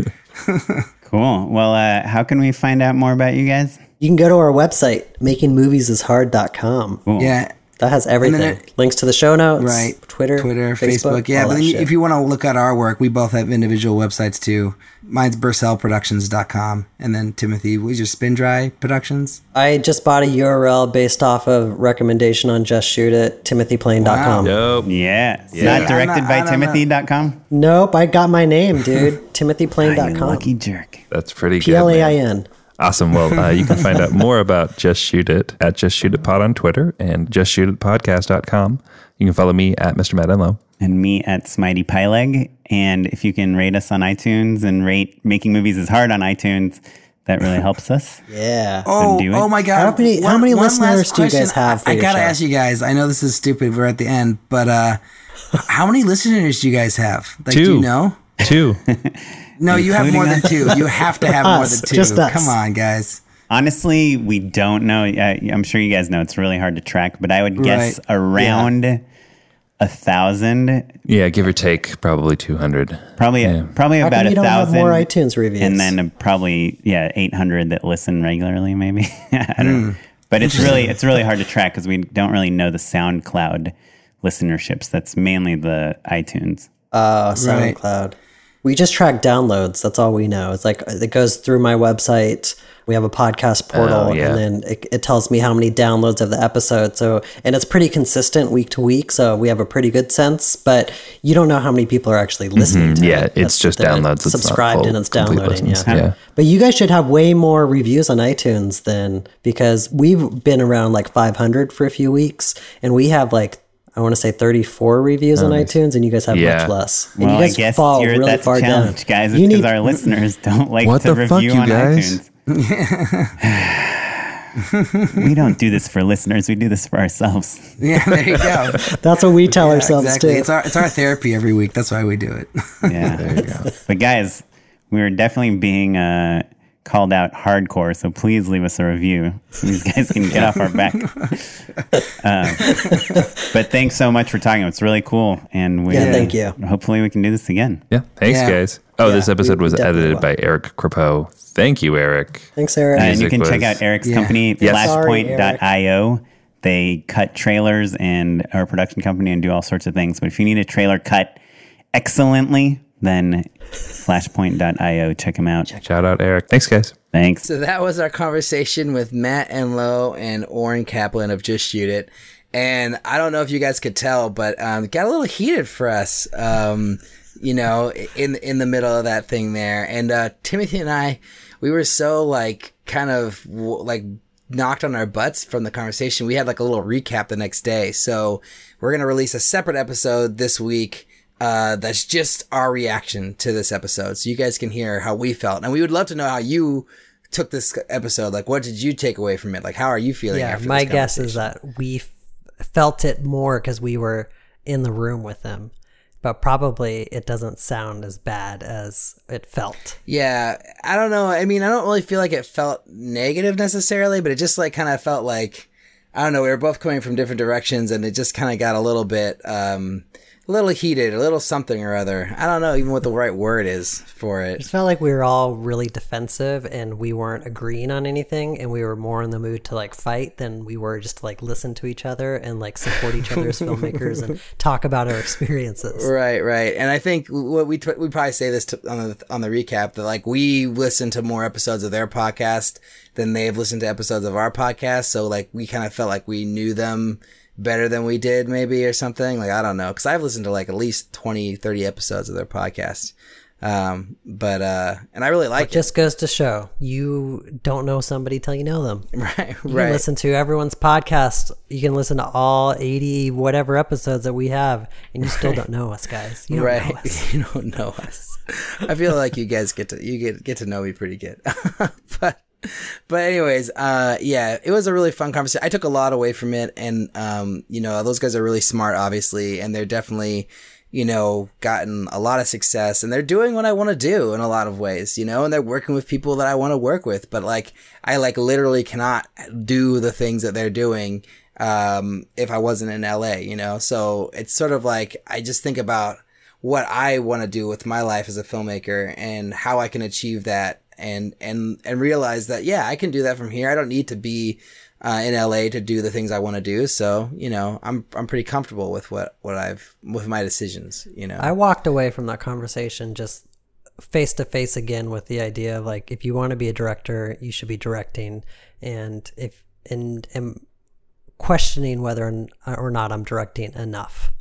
Cool. Well, uh, how can we find out more about you guys? You can go to our website, makingmoviesishard.com. Cool. Yeah. That has everything. it- Links to the show notes, Right. Twitter, Twitter, Facebook. Yeah, all but that then if you want to look at our work, we both have individual websites too. Mine's burcellproductions.com. And then Timothy, was your Spin Dry Productions? I just bought a URL based off of recommendation on Just Shoot It, timothyplain.com. Nope. Yeah. It's Yeah. Not directed not- by I don't. Timothy.com. Nope, I got my name, dude. You timothyplain.com. lucky jerk. That's pretty good. P L A I man. N. Awesome. Well, uh, you can find out more about Just Shoot It at Just Shoot It Pod on Twitter and justshootitpodcast.com. You can follow me at Mr. Matt Enlow. and me at Smitey Pyleg. And if you can rate us on iTunes and rate Making Movies is Hard on iTunes, that really helps us. Yeah. Oh, do it. oh my God! How many- how many listeners do you guys have for I, I gotta ask you guys. I know this is stupid. We're at the end, but uh, how many listeners do you guys have? Like, do Two. you know? Two. No, you have more Including than two. You have to have more than two. just us. Come on, guys. Honestly, we don't know. I, I'm sure you guys know it's really hard to track, but I would guess Right. around a thousand, yeah, give or take, probably 200. probably yeah. probably How about come a you don't have thousand. more iTunes reviews? and then probably yeah 800 that listen regularly maybe i don't Hmm. know but it's really it's really hard to track because we don't really know the soundcloud listenerships that's mainly the itunes Oh, Right. We just track downloads. That's all we know. It's like it goes through my website. We have a podcast portal, Oh, yeah. and then it, it tells me how many downloads of the episode. So, and it's pretty consistent week to week. So we have a pretty good sense. But you don't know how many people are actually listening to Mm-hmm. Yeah, it. it's just downloads. It's subscribed and it's downloading. Yeah. Yeah. But you guys should have way more reviews on iTunes than because we've been around like 500 for a few weeks, and we have like. I want to say 34 reviews on iTunes, and you guys have Yeah. much less. And well you i guys guess fall you're, really that's far a down. challenge guys it's because need- our listeners don't like What to the fuck, review you on guys? itunes we don't do this for listeners we do this for ourselves Yeah, there you go. That's what we tell Yeah, ourselves exactly. too. It's our it's our therapy every week. That's why we do it. yeah there you go but guys we were definitely being uh called out hardcore so please leave us a review so these guys can get off our back Um, but thanks so much for talking it's really cool and we Yeah, thank you. hopefully we can do this again Yeah. Thanks, Yeah. guys. Oh, this episode was edited will. by Eric Crepeau. Thank you, Eric. Thanks, Eric. and you Music can check out eric's Yeah. company Yes. Sorry, flashpoint.io they cut trailers and are a production company and do all sorts of things but if you need a trailer cut excellently then flashpoint.io check them out Shout out, Eric. Thanks, guys. thanks So that was our conversation with Matt and Enlow and Oren Kaplan of Just Shoot It. And I don't know if you guys could tell, but um, it got a little heated for us, um, you know, in in the middle of that thing there. And uh, Timothy and I, we were so like kind of like knocked on our butts from the conversation. We had like a little recap the next day. So we're gonna release a separate episode this week uh, that's just our reaction to this episode. So you guys can hear how we felt. And we would love to know how you took this episode. Like, what did you take away from it? Like, how are you feeling yeah, my guess is that we f- felt it more because we were in the room with them, but probably it doesn't sound as bad as it felt. Yeah, I don't know. I mean, I don't really feel like it felt negative necessarily, but it just like kind of felt like I don't know. We were both coming from different directions, and it just kind of got a little bit, um, a little heated, a little something or other. I don't know even what the right word is for It it. felt like we were all really defensive and we weren't agreeing on anything, and we were more in the mood to like fight than we were just to like listen to each other and like support each other as filmmakers and talk about our experiences. Right, right, and I think what we we probably say this to, on the on the recap that like we listen to more episodes of their podcast than they've listened to episodes of our podcast, so like we kind of felt like we knew them better than we did maybe or something like i don't know because i've listened to like at least 20 30 episodes of their podcast um but uh and i really like It just goes to show you don't know somebody till you know them. right You can right listen to everyone's podcast. You can listen to all 80 whatever episodes that we have, and you still don't know us, guys. You don't right know us. you don't know us i feel like you guys get to you get get to know me pretty good but but anyways uh yeah it was a really fun conversation. I took a lot away from it and um you know those guys are really smart obviously and they're definitely you know gotten a lot of success and they're doing what i want to do in a lot of ways you know and they're working with people that i want to work with but like i like literally cannot do the things that they're doing um if i wasn't in la you know? So it's sort of like i just think about what I want to do with my life as a filmmaker and how I can achieve that and and and realize that yeah, I can do that from here. I don't need to be uh, in LA to do the things I want to do. So you know, I'm I'm pretty comfortable with what what I've with my decisions. You know, I walked away from that conversation just face to face again with the idea of like if you want to be a director, you should be directing, and if and am questioning whether or not I'm directing enough.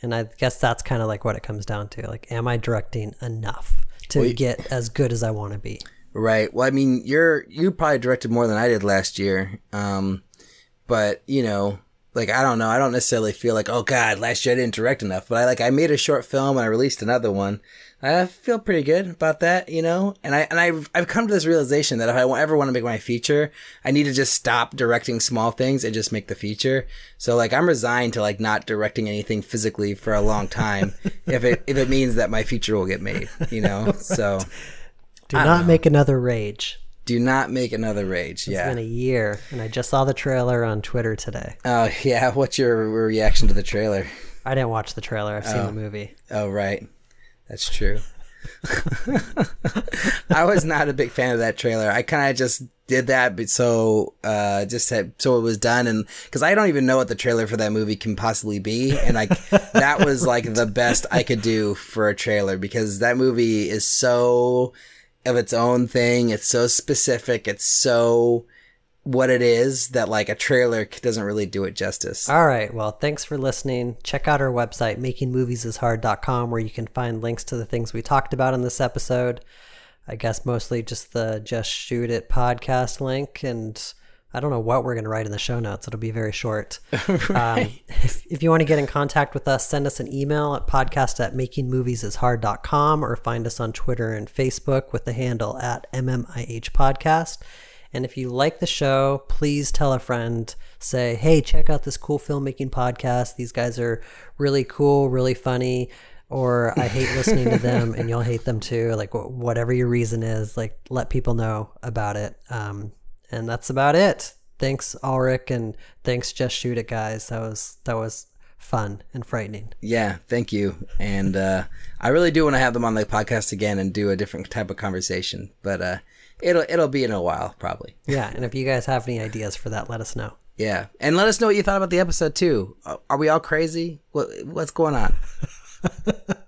And I guess that's kind of like what it comes down to. Like, am I directing enough to Well, get as good as I want to be? Right. Well, I mean, you're you probably directed more than I did last year. Um, but you know, like I don't know. I don't necessarily feel like, oh God, last year I didn't direct enough. But I like I made a short film and I released another one. I feel pretty good about that, you know. And I and I've I've come to this realization that if I ever want to make my feature, I need to just stop directing small things and just make the feature. So like I'm resigned to like not directing anything physically for a long time if it if it means that my feature will get made, you know. So Do not make another rage. do not make another rage. It's yeah. been a year, and I just saw the trailer on Twitter today. Oh yeah. What's your reaction to the trailer? I didn't watch the trailer. I've seen the oh. movie. Oh right, that's true. I was not a big fan of that trailer. I kind of just did that, but so uh, just had, so it was done, and because I don't even know what the trailer for that movie can possibly be, and like that was like the best I could do for a trailer because that movie is so of its own thing. It's so specific. It's so what it is that like a trailer doesn't really do it justice. All right. Well, thanks for listening. Check out our website, makingmoviesishard.com, where you can find links to the things we talked about in this episode. I guess mostly just the Just Shoot It podcast link. And I don't know what we're going to write in the show notes. It'll be very short. um, if, if you want to get in contact with us, send us an email at podcast at makingmoviesishard.com or find us on Twitter and Facebook with the handle at MMIH Podcast. And if you like the show, please tell a friend. Say, hey, check out this cool filmmaking podcast. These guys are really cool, really funny. Or I hate listening to them and you'll hate them too. Like, wh- whatever your reason is, like, let people know about it. Um, and that's about it. Thanks, Ulrich, and thanks, Just Shoot It, guys. That was that was fun and frightening. Yeah, thank you. And uh, I really do want to have them on the podcast again and do a different type of conversation. But uh, it'll it'll be in a while, probably. Yeah, and if you guys have any ideas for that, let us know. Yeah, and let us know what you thought about the episode too. Are we all crazy? What what's going on?